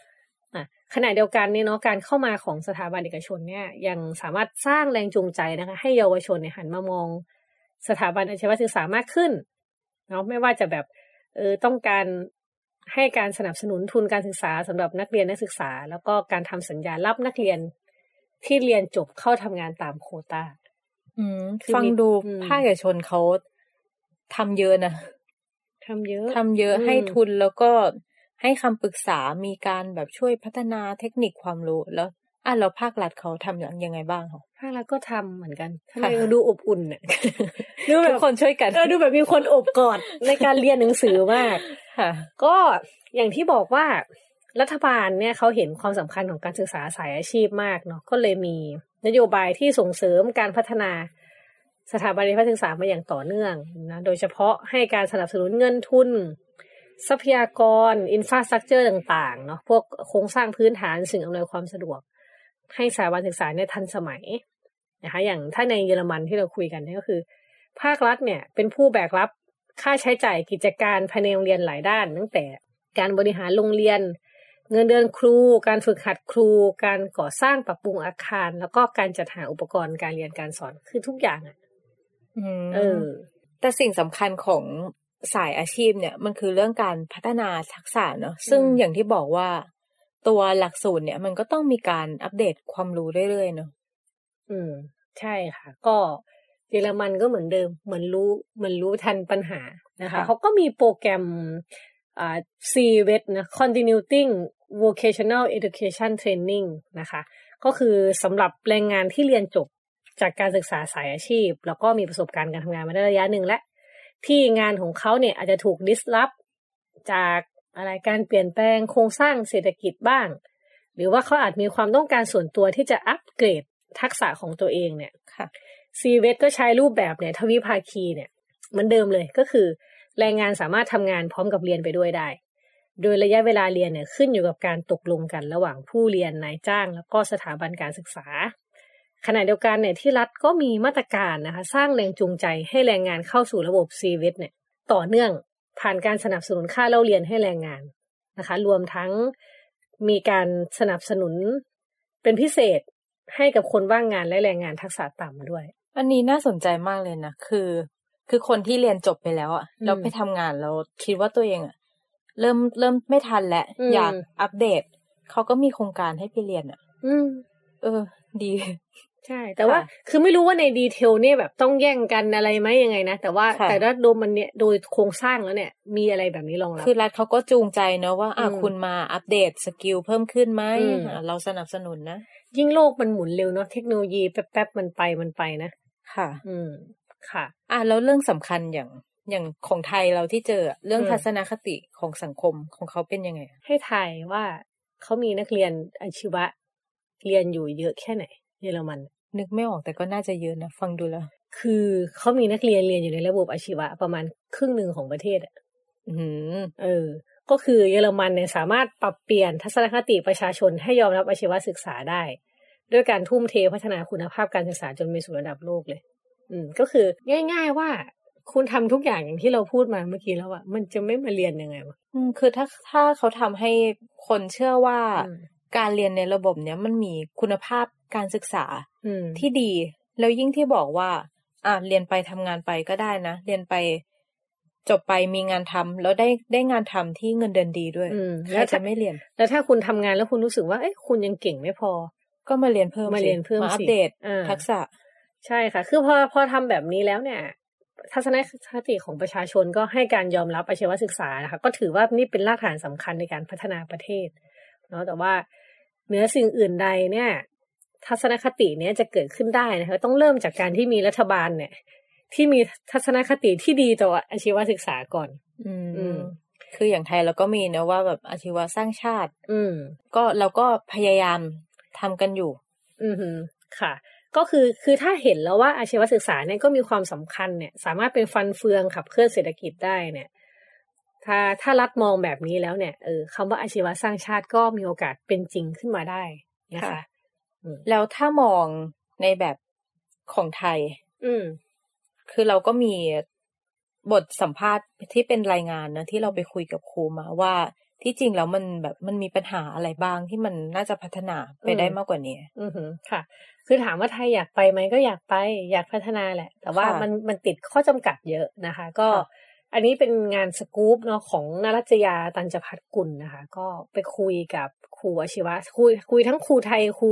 ขณะเดียวกันเนี่ยเนาะการเข้ามาของสถาบันเอกชนเนี่ยยังสามารถสร้างแรงจูงใจนะคะ ให้เยาวชนเนี่ยหันมามองสถาบันอาชีวศึกษามากขึ้นเนาะไม่ว่าจะแบบเออต้องการให้การสนับสนุนทุนการศึกษาสำหรับนักเรียนนักศึกษา แล้วก็การทำสัญญารับนักเรียนที่เรียนจบเข้าทำงานตามโควตาอืมคือฟังมีดูอืมภาคเอกชนเขาทำเยอะนะทำเยอะทำเยอะอืมให้ทุนแล้วก็ ให้คำปรึกษามีการแบบช่วยพัฒนาเทคนิคความรู้แล้วอะแล้วภาครัฐเขาทำอย่างยังไงบ้างคะภาครัฐก็ทำเหมือนกันทำไมค่ะดูอบอุ่นเนี่ยดูแบทุบกคนช่วยกันเออดูแบบมีคนอบกอดในการเรียนหนังสือมากค่ะ ก็อย่างที่บอกว่ารัฐบาลเนี่ยเขาเห็นความสำคัญของการศึกษาสายอาชีพมากเนาะก็เลยมีนโยบายที่ส่งเสริมการพัฒนาสถาบันการศึกษามาอย่างต่อเนื่องนะโดยเฉพาะให้การสนับสนุนเงินทุน ทรัพยากรอินฟราสตรักเจอร์ต่างๆเนาะพวกโครงสร้างพื้นฐานสิ่งอำนวยความสะดวก ให้สถาบันศึกษาเนี่ยทันสมัยนะคะอย่างถ้าในเยอรมันที่เราคุยกันเนี่ยก็คือ ภาครัฐเนี่ยเป็นผู้แบกรับค่าใช้จ่ายกิจการภายในโรงเรียนหลายด้าน ตั้งแต่การบริหารโรงเรียน เงินเดือนครู การฝึกหัดครู การก่อสร้างปรับปรุงอาคาร แล้วก็การจัดหาอุปกรณ์การเรียนการสอนคือทุกอย่างอะอืมเออ แต่สิ่งสำคัญของ สายอาชีพเนี่ยมันคือเรื่องการพัฒนาทักษะเนาะซึ่งอืมอย่างที่บอกว่า ตัวหลักสูตรเนี่ย มันก็ต้องมีการอัปเดตความรู้เรื่อยๆเนาะอืม ใช่ค่ะ ก็เยอรมันก็เหมือนเดิม เหมือนรู้เหมือนรู้ทันปัญหานะคะค่ะเขาก็มีโปรแกรมอ่า c v e t นะ Continuing Vocational Education Training นะคะ ก็คือสำหรับแรงงานที่เรียนจบจากการศึกษาสายอาชีพ แล้วก็มีประสบการณ์การทำงานมาได้ระยะหนึ่งและ ที่งานของเขาเนี่ยอาจจะถูก disrupt จากอะไรการเปลี่ยนแปลงโครงสร้างเศรษฐกิจบ้าง หรือว่าเขาอาจมีความต้องการส่วนตัวที่จะอัปเกรดทักษะของตัวเองเนี่ยค่ะซีเวก็ใช้รูปแบบเนี่ยทวิภาคีเนี่ยเหมือนเดิมเลยก็คือ แรงงานสามารถทำงานพร้อมกับเรียนไปด้วยได้ โดยระยะเวลาเรียนเนี่ยขึ้นอยู่กับการตกลงกันระหว่างผู้เรียนนายจ้าง แล้วก็สถาบันการศึกษา ขณะเดียวกันเนี่ยที่รัฐก็มีมาตรการนะคะ สร้างแรงจูงใจให้แรงงานเข้าสู่ระบบซีเวเนี่ย ต่อเนื่องผ่านการสนับสนุนค่าเล่าเรียนให้แรงงานนะคะ รวมทั้งมีการสนับสนุนเป็นพิเศษให้กับคนว่างงานและแรงงานทักษะต่ำด้วย อันนี้น่าสนใจมากเลยนะคือ คือคนที่เรียนจบไปแล้วอะอืมเราไปทำงานแล้วคิดว่าตัวเองอะเริ่มเริ่มไม่ทันแล้วอืมอยากอัปเดตเขาก็มีโครงการให้ไปเรียนอะอืมเออ ดี ใช่ แต่ว่าค่ะคือไม่รู้ว่าใน detail เนี่ยแบบต้องแย่งกันอะไรไหมยังไงนะ แต่ว่าค่ะแต่ว่าโดยมันเนี่ยโดยโครงสร้างแล้วเนี่ย มีอะไรแบบนี้รองรับคือรัฐเขาก็จูงใจเนอะว่าอะอืมคุณมาอัปเดต skill เพิ่มขึ้นไหมอืมอะเราสนับสนุนนะ ยิ่งโลกมันหมุนเร็วเนาะเทคโนโลยีแป๊บๆมันไปมันไปนะ ค่ะ อืมค่ะ อะแล้วเรื่องสำคัญอย่างอย่างของไทยเราที่เจออะเรื่องอืมทัศนคติของสังคมของเขาเป็นยังไงอะให้ทายว่าเขามีนักเรียนอาชีวะเรียนอยู่เยอะแค่ไหน เยอรมัน นึกไม่ออกแต่ก็น่าจะเยอะนะฟังดูแล้ว คือเขามีนักเรียนเรียนอยู่ในระบบอาชีวะประมาณครึ่งหนึ่งของประเทศอะอืมเออ ก็คือเยอรมันเนี่ยสามารถปรับเปลี่ยนทัศนคติประชาชนให้ยอมรับอาชีวศึกษาได้ ด้วยการทุ่มเทพัฒนาคุณภาพการศึกษาจนเป็นสู่ระดับโลกเลย อืม ก็คือง่าย ๆว่าคุณทำทุกอย่างอย่างที่เราพูดมาเมื่อกี้แล้วอะมันจะไม่มาเรียนยังไงวะอืมคือถ้าถ้าเขาทำให้คนเชื่อว่าอืม การเรียนในระบบเนี้ยมันมีคุณภาพการศึกษาอืมที่ดี แล้วยิ่งที่บอกว่า อะเรียนไปทำงานไปก็ได้นะ เรียนไปจบไปมีงานทำแล้วได้ได้งานทำที่เงินเดือนดีด้วยอืมใครแล้วจะถ้าไม่เรียน แล้วถ้าคุณทำงานแล้วคุณรู้สึกว่าเอ้ยคุณยังเก่งไม่พอ ก็มาเรียนเพิ่มมาสิเรียนเพิ่มมาอัสิปเดตอ่าทักษะ ใช่ค่ะ คือพอพอทำแบบนี้แล้วเนี่ยทัศนคติของประชาชนก็ให้การยอมรับอาชีวศึกษานะคะ ก็ถือว่านี่เป็นรากฐานสำคัญในการพัฒนาประเทศเนาะแต่ว่า เหนือสิ่งอื่นใดเนี่ย ทัศนคติเนี้ยจะเกิดขึ้นได้นะคะต้องเริ่มจากการที่มีรัฐบาลเนี่ย ที่มีทัศนคติที่ดีต่ออาชีวศึกษาก่อน อืมอืมคืออย่างไทยเราก็มีนะว่าแบบอาชีวะสร้างชาติ อืม ก็เราก็พยายามทำกันอยู่ อือหือค่ะ ก็คือคือถ้าเห็นแล้วว่าอาชีวศึกษาเนี่ยก็มีความสำคัญเนี่ย สามารถเป็นฟันเฟืองขับเคลื่อนเศรษฐกิจได้เนี่ย ถ้าถ้ารัฐมองแบบนี้แล้วเนี่ยเออคำว่าอาชีวะสร้างชาติก็มีโอกาสเป็นจริงขึ้นมาได้นะคะค่ะแล้วถ้ามองในแบบของไทย อืม คือเราก็มีบทสัมภาษณ์ที่เป็นรายงานนะที่เราไปคุยกับครูมาว่าที่จริงแล้วมันแบบมันมีปัญหาอะไรบ้างที่มันน่าจะพัฒนาไปได้อืมมากกว่านี้อือหือค่ะ คือถามว่าไทยอยากไปไหมก็อยากไป อยากพัฒนาแหละ แต่ว่าค่ะมันมันติดข้อจำกัดเยอะนะคะ ก็ค่ะ อันนี้เป็นงานสกู๊ปเนาะของนารัจยาตันจพัฒกุลนะคะ ก็ไปคุยกับครูอาชีวะ คุยคุยทั้งครูไทยครู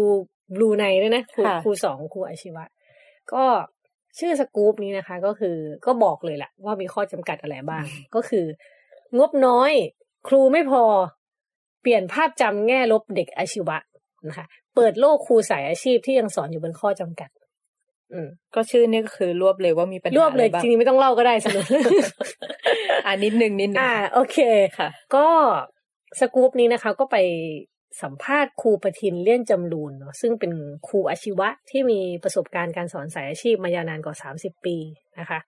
บลูไนด้วยนะครูค่ะครูสองครูอาชีวะ ก็ชื่อสกู๊ปนี้นะคะ ก็คือก็บอกเลยแหละว่ามีข้อจำกัดอะไรบ้าง ก็คือ งบน้อย ครูไม่พอ เปลี่ยนภาพจำแง่ลบเด็กอาชีวะนะคะ เปิดโลกครูสายอาชีพที่ยังสอนอยู่บนข้อจำกัดอืม ก็ชื่อนี่ก็คือรวบเลยว่ามีปัญหารวบเลยอะไบ้างจริงๆไม่ต้องเล่าก็ได้สนุกอ่านิดนึงนิดนึงอ่า โอเคค่ะ ก็สกู๊ปนี้นะคะ ก็ไปสัมภาษณ์ครูประทินเลี่ยนจำรูนเนาะซึ่งเป็นครูอาชีวะที่มีประสบการณ์การสอนสายอาชีพมายาวนานกว่าสามสิบปีนะคะ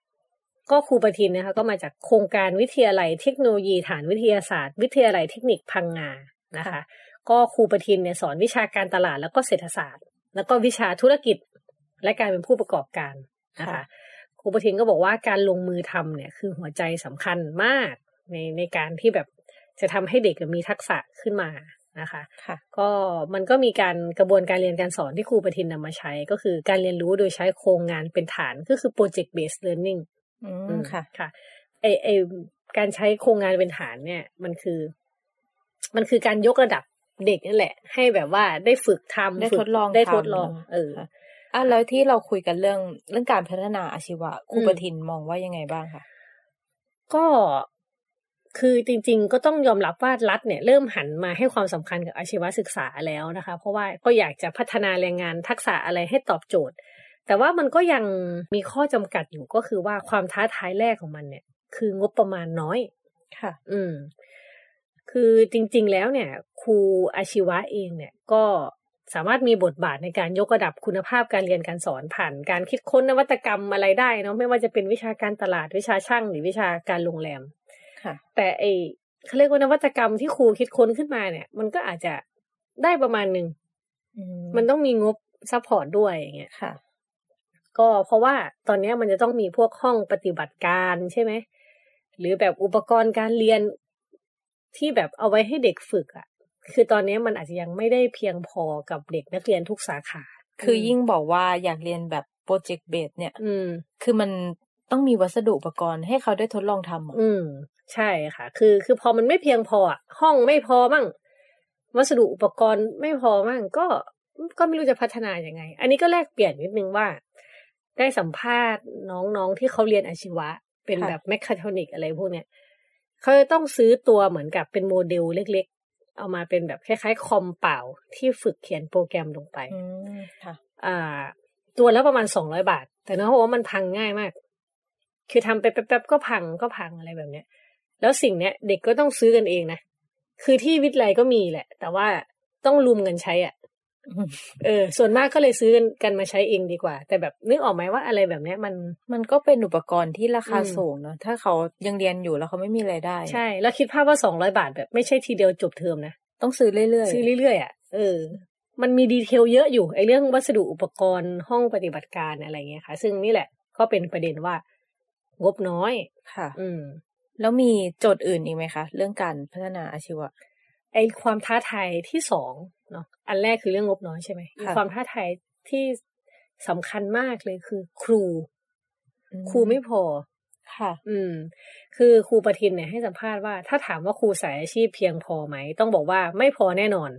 ก็ครูประทินนะคะ ก็มาจากโครงการวิทยาลัยเทคโนโลยีฐานวิทยาศาสตร์ วิทยาลัยเทคนิคพังงานะคะค่ะก็ครูประทินเนี่ยสอนวิชาการตลาดแล้วก็เศรษฐศาสตร์ แล้วก็วิชาธุรกิจ และการเป็นผู้ประกอบการนะคะครูประทินก็บอกว่าการลงมือทำเนี่ยคือหัวใจสำคัญมากในในการที่แบบจะทำให้เด็กมีทักษะขึ้นมานะคะค่ะก็มันก็มีการกระบวนการเรียนการสอนที่ครูประทินนำมาใช้ ก็คือการเรียนรู้โดยใช้โครงงานเป็นฐานก็คือ project based learning อือืมมค่ะค่ะไอไอการใช้โครงงานเป็นฐานเนี่ย มันคือ มันคือการยกระดับเด็กนั่นแหละ ให้แบบว่าได้ฝึกทำได้ฝึกทดลองได้ทำทดลองเนอะเอ อค่ะอะแล้วที่เราคุยกันเรื่องเรื่องการพัฒนาอาชีวะครูอืมประทินมองว่ายังไงบ้างคะก็คือจริงๆ ก็ต้องยอมรับว่ารัฐเนี่ยเริ่มหันมาให้ความสำคัญกับอาชีวศึกษาแล้วนะคะ เพราะว่าก็อยากจะพัฒนาแรงงานทักษะอะไรให้ตอบโจทย์ แต่ว่ามันก็ยังมีข้อจำกัดอยู่ก็คือว่าความท้าทายแรกของมันเนี่ย คืองบประมาณน้อยค่ะ อืม คือจริง ๆ แล้วเนี่ย ครูอาชีวะเองเนี่ย ก็ สามารถมีบทบาทในการยกระดับคุณภาพการเรียนการสอนผ่าน การคิดค้นนวัตกรรมอะไรได้เนาะไม่ว่าจะเป็นวิชาการตลาดวิชาช่างหรือวิชาการโรงแรมค่ะแต่ไอเขาเรียกว่านวัตกรรมที่ครูคิดค้นขึ้นมาเนี่ย มันก็อาจจะได้ประมาณหนึ่งอืมันต้องมีงบ support ด้วยอย่างเงี้ยค่ะ ก็เพราะว่าตอนเนี้ยมันจะต้องมีพวกห้องปฏิบัติการใช่ไหมหรือแบบอุปกรณ์การเรียนที่แบบเอาไว้ให้เด็กฝึกอะ่ะ คือตอนเนี้ยมันอาจจะยังไม่ได้เพียงพอกับเด็กนักเรียนทุกสาขา คือยิ่งบอกว่าอยากเรียนแบบโปรเจกต์เบสเนี่ย อืม คือมันต้องมีวัสดุอุปกรณ์ให้เขาได้ทดลองทำอะอืม ใช่ค่ะ คือคือพอมันไม่เพียงพออะห้องไม่พอมั่ง วัสดุอุปกรณ์ไม่พอมั่งก็ก็ไม่รู้จะพัฒนายังไง อันนี้ก็แลกเปลี่ยนนิดนึงว่า ได้สัมภาษณ์น้องๆที่เขาเรียนอาชีวะ เป็นแบบแมคคาทรอนิกอะไรพวกเนี้ยเขาจะต้องซื้อตัวเหมือนกับเป็นโมเดลเล็กๆ เอามาเป็นแบบคล้ายๆคอมเปล่าที่ฝึกเขียนโปรแกรมลงไปอืมค่ะอ่า ตัวละประมาณสองร้อยบาท แต่น้องบอกว่ามันพังง่ายมาก คือทำไปแป๊บๆก็พังก็พังอะไรแบบเนี้ย แล้วสิ่งเนี้ย เด็กก็ต้องซื้อกันเองนะ คือที่วิทยาลัยก็มีแหละ แต่ว่าต้องรุมกันใช้อะอืม เออ ส่วนมากก็เลยซื้อกันกันมาใช้เองดีกว่า แต่แบบนึกออกไหมว่าอะไรแบบเนี้ยมันมันก็เป็นอุปกรณ์ที่ราคาอืมสูงเนาะถ้าเขายังเรียนอยู่แล้วเขาไม่มีรายได้ ใช่ แล้วคิดภาพว่าสองร้อยบาทแบบไม่ใช่ทีเดียวจบเทอมนะ ต้องซื้อเรื่อยๆ ซื้อเรื่อยๆอะเออ มันมีดีเทลเยอะอยู่ไอ้เรื่องวัสดุอุปกรณ์ห้องปฏิบัติการอะไรเงี้ยค่ะ ซึ่งนี่แหละก็เป็นประเด็นว่างบน้อยค่ะ อืม แล้วมีโจทย์อื่นอีกไหมคะ เรื่องการพัฒนาอาชีวะไอความท้าทายที่สอง เนาะอันแรกคือเรื่องงบน้อยใช่ไหมอีกค่ะความท้าทายที่สำคัญมากเลยคือ ครูอืมครูไม่พอค่ะ อืม คือครูประทินเนี่ยให้สัมภาษณ์ว่า ถ้าถามว่าครูสายอาชีพเพียงพอไหม ต้องบอกว่าไม่พอแน่นอน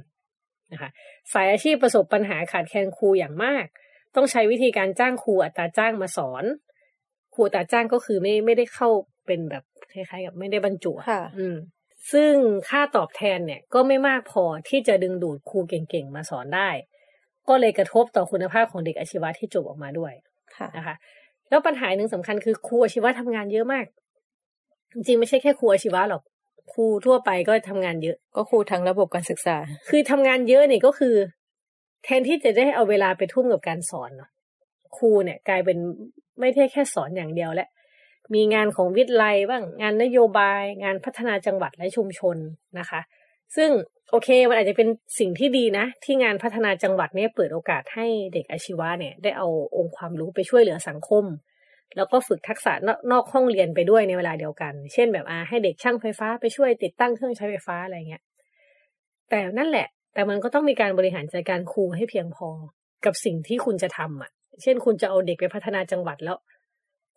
นะคะ สายอาชีพประสบปัญหาขาดแคลนครูอย่างมาก ต้องใช้วิธีการจ้างครูอัตราจ้างมาสอน ครูอัตราจ้างก็คือไม่ไม่ได้เข้าเป็นแบบคล้ายๆกับไม่ได้บรรจุอะค่ะ อืม ซึ่งค่าตอบแทนเนี่ยก็ไม่มากพอที่จะดึงดูดครูเก่งๆ มาสอนได้ ก็เลยกระทบต่อคุณภาพของเด็กอาชีวะที่จบออกมาด้วยค่ะนะคะ แล้วปัญหาหนึ่งสำคัญคือครูอาชีวะทำงานเยอะมาก จริงๆไม่ใช่แค่ครูอาชีวะหรอกครูทั่วไปก็ทำงานเยอะ ก็ครูทั้งระบบการศึกษา คือทำงานเยอะนี่ก็คือ แทนที่จะได้เอาเวลาไปทุ่มกับการสอนเนาะครูเนี่ย กลายเป็นไม่ได้แค่สอนอย่างเดียวและ มีงานของวิทยาลัยบ้างงานนโยบายงานพัฒนาจังหวัดและชุมชนนะคะ ซึ่งโอเคมันอาจจะเป็นสิ่งที่ดีนะ ที่งานพัฒนาจังหวัดเนี่ยเปิดโอกาสให้เด็กอาชีวะเนี่ย ได้เอาองค์ความรู้ไปช่วยเหลือสังคม แล้วก็ฝึกทักษะนอกนอกห้องเรียนไปด้วยในเวลาเดียวกัน เช่นแบบอาให้เด็กช่างไฟฟ้าไปช่วยติดตั้งเครื่องใช้ไฟฟ้าอะไรเงี้ยแต่นั่นแหละ แต่มันก็ต้องมีการบริหารจัดการครูให้เพียงพอกับสิ่งที่คุณจะทำอะ เช่น คุณจะเอาเด็กไปพัฒนาจังหวัดแล้ว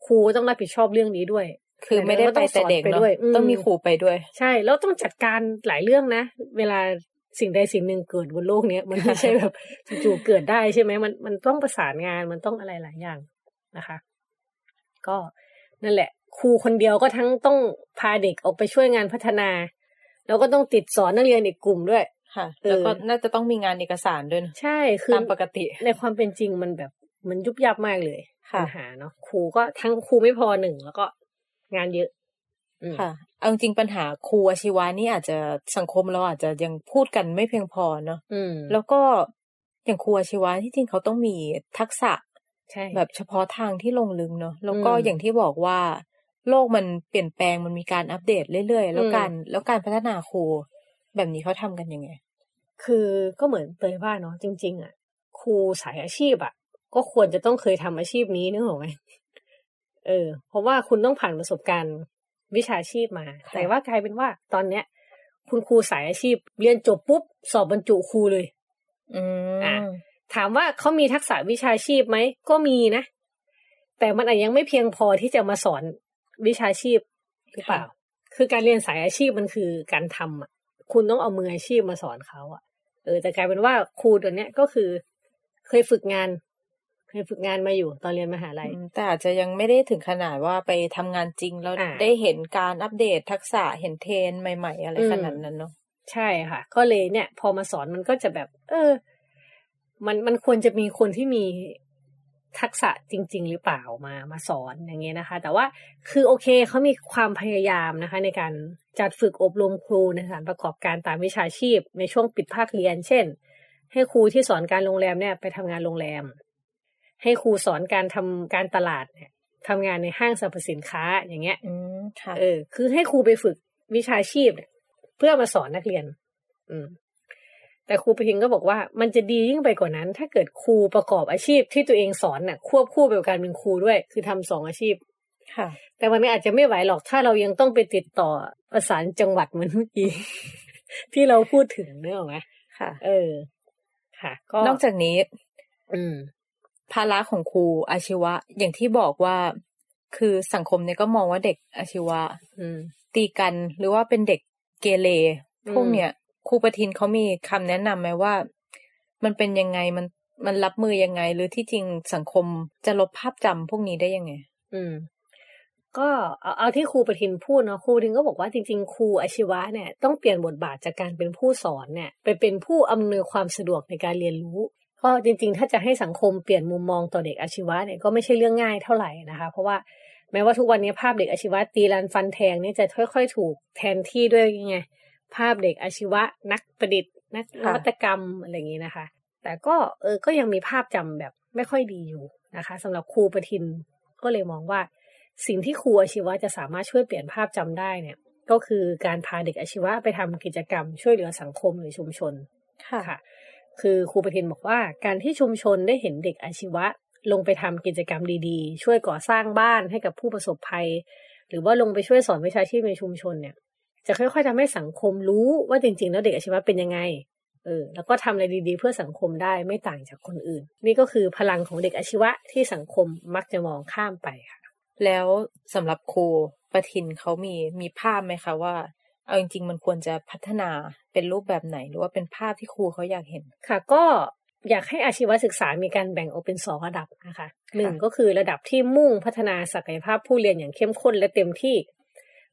ครูก็ต้องรับผิดชอบเรื่องนี้ด้วย คือไม่ได้ไปแต่เด็กไปเนาะด้วยต้องมีครูไปด้วย ใช่แล้วต้องจัดการหลายเรื่องนะ เวลาสิ่งใดสิ่งหนึ่งเกิดบนโลกเนี้ยมันไม่ใช่แบบจู่ๆเกิดได้ใช่ไหมมันมันต้องประสานงานมันต้องอะไรหลายอย่างนะคะ ก็นั่นแหละ ครูคนเดียวก็ทั้งต้องพาเด็กออกไปช่วยงานพัฒนา แล้วก็ต้องติดสอนนักเรียนอีกกลุ่มด้วยค่ะเออแล้วก็น่าจะต้องมีงานเอกสารด้วยนะใช่คือตามปกติ ในความเป็นจริงมันแบบมันยุบยับมากเลยค่ะ ปัญหาเนาะครูก็ทั้งครูไม่พอหนึ่งแล้วก็งานเยอะอืมค่ะ เอาจริงๆปัญหาครูอาชีวะนี่อาจจะสังคมเราอาจจะยังพูดกันไม่เพียงพอเนาะอืมแล้วก็อย่างครูอาชีวะที่จริงเขาต้องมีทักษะใช่แบบเฉพาะทางที่ลงลึกเนาะแล้วก็อืมอย่างที่บอกว่า โลกมันเปลี่ยนแปลงมันมีการอัปเดตเรื่อยๆ แล้วอืมการแล้วการพัฒนาครูแบบนี้เขาทำกันยังไง คือก็เหมือนเตยว่าเนาะจริง ๆ อะ ครูสายอาชีพอะ ก็ควรจะต้องเคยทำอาชีพนี้นึกออกไหมเออ เพราะว่าคุณต้องผ่านประสบการณ์วิชาชีพมาค่ะแต่ว่ากลายเป็นว่าตอนเนี้ย คุณครูสายอาชีพ เรียนจบปุ๊บ สอบบรรจุครูเลย อืมอะถามว่าเขามีทักษะวิชาชีพไหม ก็มีนะ แต่มันอาจยังไม่เพียงพอที่จะมาสอนวิชาชีพหรือเปล่า คือการเรียนสายอาชีพมันคือการทำอะ คุณต้องเอามืออาชีพมาสอนเขาอะ เออ แต่กลายเป็นว่าครูตัวเนี้ยก็คือ เคยฝึกงาน เคยฝึกงานมาอยู่ตอนเรียนมหาลัยอืมแต่อาจจะยังไม่ได้ถึงขนาดว่าไปทำงานจริง แล้วอ่าได้เห็นการอัปเดตทักษะเห็นเทรนด์ใหม่ ๆ อะไรอืมขนาดนั้นเนาะใช่ค่ะ ก็เลยเนี่ย พอมาสอนมันก็จะแบบ เออ มันมันควรจะมีคนที่มีทักษะจริง ๆ หรือเปล่ามามาสอนอย่างเงี้ยนะคะ แต่ว่าคือโอเคเขามีความพยายามนะคะ ในการจัดฝึกอบรมครูในสถานประกอบการตามวิชาชีพ ในช่วงปิดภาคเรียน เช่น ให้ครูที่สอนการโรงแรมเนี่ย ไปทำงานโรงแรม ให้ครูสอนการทำการตลาดเนี่ยทำงานในห้างสรรพสินค้าอย่างเงี้ยอืมค่ะเออ คือให้ครูไปฝึกวิชาชีพเนี่ยเพื่อมาสอนนักเรียน อืม แต่ครูประทิงก็บอกว่ามันจะดียิ่งไปกว่านั้น ถ้าเกิดครูประกอบอาชีพที่ตัวเองสอนน่ะ ควบคู่ไปกับการเป็นครูด้วย คือทำสองอาชีพ ค่ะ แต่วันนี้อาจจะไม่ไหวหรอกถ้าเรายังต้องไปติดต่อประสานจังหวัดเหมือนเมื่อกี้ที่เราพูดถึงเนกอะไหมค่ะ เออ ค่ะ ก็นอกจากนี้ อืม ภาระของครูอาชีวะ อย่างที่บอกว่า คือสังคมเนี่ยก็มองว่าเด็กอาชีวะอืมตีกันหรือว่าเป็นเด็กเกเรอืมพวกเนี้ยครูประทินเขามีคำแนะนำไหมว่า มันเป็นยังไงมันมันรับมือยังไง หรือที่จริงสังคมจะลบภาพจำพวกนี้ได้ยังไง อืม ก็เอาเอาที่ครูประทินพูดเนาะครูประทินก็บอกว่าจริง ๆ ครูอาชีวะเนี่ยต้องเปลี่ยนบทบาทจากการเป็นผู้สอนเนี่ย ไปเป็นผู้อำนวยความสะดวกในการเรียนรู้ ก็จริงๆ ถ้าจะให้สังคมเปลี่ยนมุมมองต่อเด็กอาชีวะเนี่ยก็ไม่ใช่เรื่องง่ายเท่าไหร่นะคะ เพราะว่าแม้ว่าทุกวันนี้ภาพเด็กอาชีวะตีรันฟันแทงเนี่ยจะค่อย ๆ ถูกแทนที่ด้วยยังไง ภาพเด็กอาชีวะ นักประดิษฐ์นักนค่ะวัตกรรมอะไรอย่างนี้นะคะ แต่ก็เออก็ยังมีภาพจำแบบไม่ค่อยดีอยู่นะคะสำหรับครูประทินก็เลยมองว่า สิ่งที่ครูอาชีวะจะสามารถช่วยเปลี่ยนภาพจำได้เนี่ย ก็คือการพาเด็กอาชีวะไปทำกิจกรรม ช่วยเหลือสังคมหรือชุมชนค่ะ คือครูประทินบอกว่าการที่ชุมชนได้เห็นเด็กอาชีวะ ลงไปทำกิจกรรมดีๆ ช่วยก่อสร้างบ้านให้กับผู้ประสบภัย หรือว่าลงไปช่วยสอนวิชาชีพในชุมชนเนี่ย จะค่อยๆทำให้สังคมรู้ว่าจริงๆ แล้วเด็กอาชีวะเป็นยังไงเออแล้วก็ทำอะไรดีๆ เพื่อสังคมได้ไม่ต่างจากคนอื่น นี่ก็คือพลังของเด็กอาชีวะที่สังคมมักจะมองข้ามไปค่ะ แล้วสำหรับครูประทินเขามีมีภาพไหมคะว่า เอาจริงๆ มันควรจะพัฒนาเป็นรูปแบบไหน หรือว่าเป็นภาพที่ครูเขาอยากเห็น ค่ะ ก็อยากให้อาชีวศึกษามีการแบ่งออกเป็นสองระดับนะคะหนึ่งก็คือระดับที่มุ่งพัฒนาศักยภาพผู้เรียนอย่างเข้มข้นและเต็มที่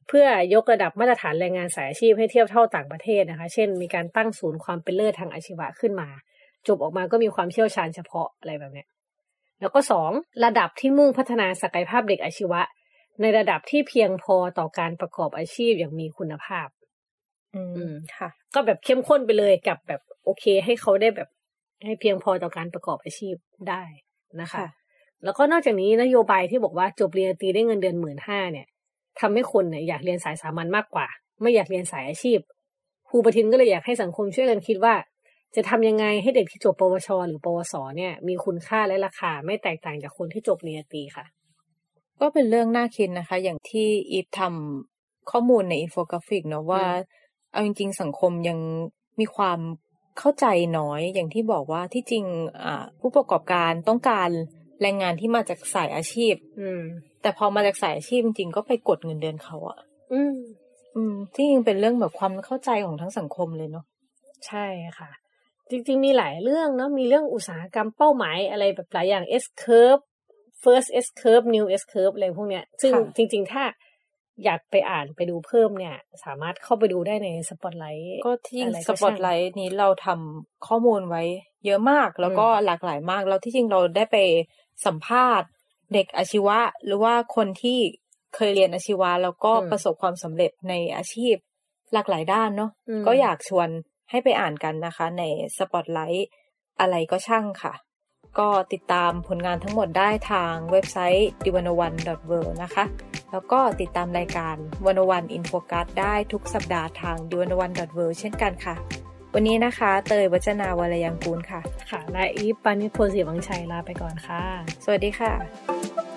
เพื่อยกระดับมาตรฐานแรงงานสายอาชีพให้เทียบเท่าต่างประเทศนะคะ เช่น มีการตั้งศูนย์ความเป็นเลิศทางอาชีวะขึ้นมา จบออกมาก็มีความเชี่ยวชาญเฉพาะอะไรแบบเนี้ยแล้วก็สองระดับที่มุ่งพัฒนาศักยภาพเด็กอาชีวะ ในระดับที่เพียงพอต่อการประกอบอาชีพอย่างมีคุณภาพ อืมค่ะ ก็แบบเข้มข้นไปเลยกับแบบโอเค ให้เขาได้แบบให้เพียงพอต่อการประกอบอาชีพได้นะคะค่ะแล้วก็นอกจากนี้นโยบายที่บอกว่าจบเรียนตรีได้เงินเดือนหมื่นห้าเนี่ยทำให้คนเนี่ยอยากเรียนสายสามัญมากกว่า ไม่อยากเรียนสายอาชีพครูประทินก็เลยอยากให้สังคมช่วยกันคิดว่า จะทำยังไงให้เด็กที่จบปวช หรือปวสเนี่ย มีคุณค่าและราคาไม่แตกต่างจากคนที่จบเรียนตรีค่ะ ก็เป็นเรื่องน่าคิดนะคะ อย่างที่อีฟทำข้อมูลใน info graphic เนาะว่า เอาจริง ๆ สังคมยังมีความเข้าใจน้อยอย่างที่บอกว่าที่จริงอ่าผู้ประกอบการต้องการแรงงานที่มาจากสายอาชีพ อืม แต่พอมาจากสายอาชีพจริงๆก็ไปกดเงินเดือนเขาอะอืม อืม ที่จริงเป็นเรื่องแบบความเข้าใจของทั้งสังคมเลยเนาะใช่ค่ะ จริงๆมีหลายเรื่องเนาะมีเรื่องอุตสาหกรรมเป้าหมายอะไรแบบหลายอย่าง S curve first S curve new S curve อะไรพวกเนี้ย ซึ่งค่ะจริง ๆ ถ้าอยากไปอ่านไปดูเพิ่มเนี่ย สามารถเข้าไปดูได้ในสปอตไลท์ก็ที่อะไรก็ช่างไลท์นี้เราทำข้อมูลไว้เยอะมาก แล้วก็หลากหลายมาก แล้วที่จริงเราได้ไปสัมภาษณ์ เด็กอาชีวะ หรือว่าคนที่เคยเรียนอาชีวะ แล้วก็ประสบความสำเร็จในอาชีพหลากหลายด้านเนาะอืมก็อยากชวนให้ไปอ่านกันนะคะ ในสปอตไลท์อะไรก็ช่างค่ะ ก็ติดตามผลงานทั้งหมดได้ทางเว็บไซต์ d i v a n o o n e w o r l d นะคะ แล้วก็ติดตามรายการวันวันอินโฟกัสได้ทุกสัปดาห์ทาง d i v a n o o n e w o r l d เช่นกันค่ะ วันนี้นะคะ เตยวัจนาวรยังกูลค่ะ ค่ะและอีฟปานิพลศรีวังชัยลาไปก่อนค่ะ สวัสดีค่ะ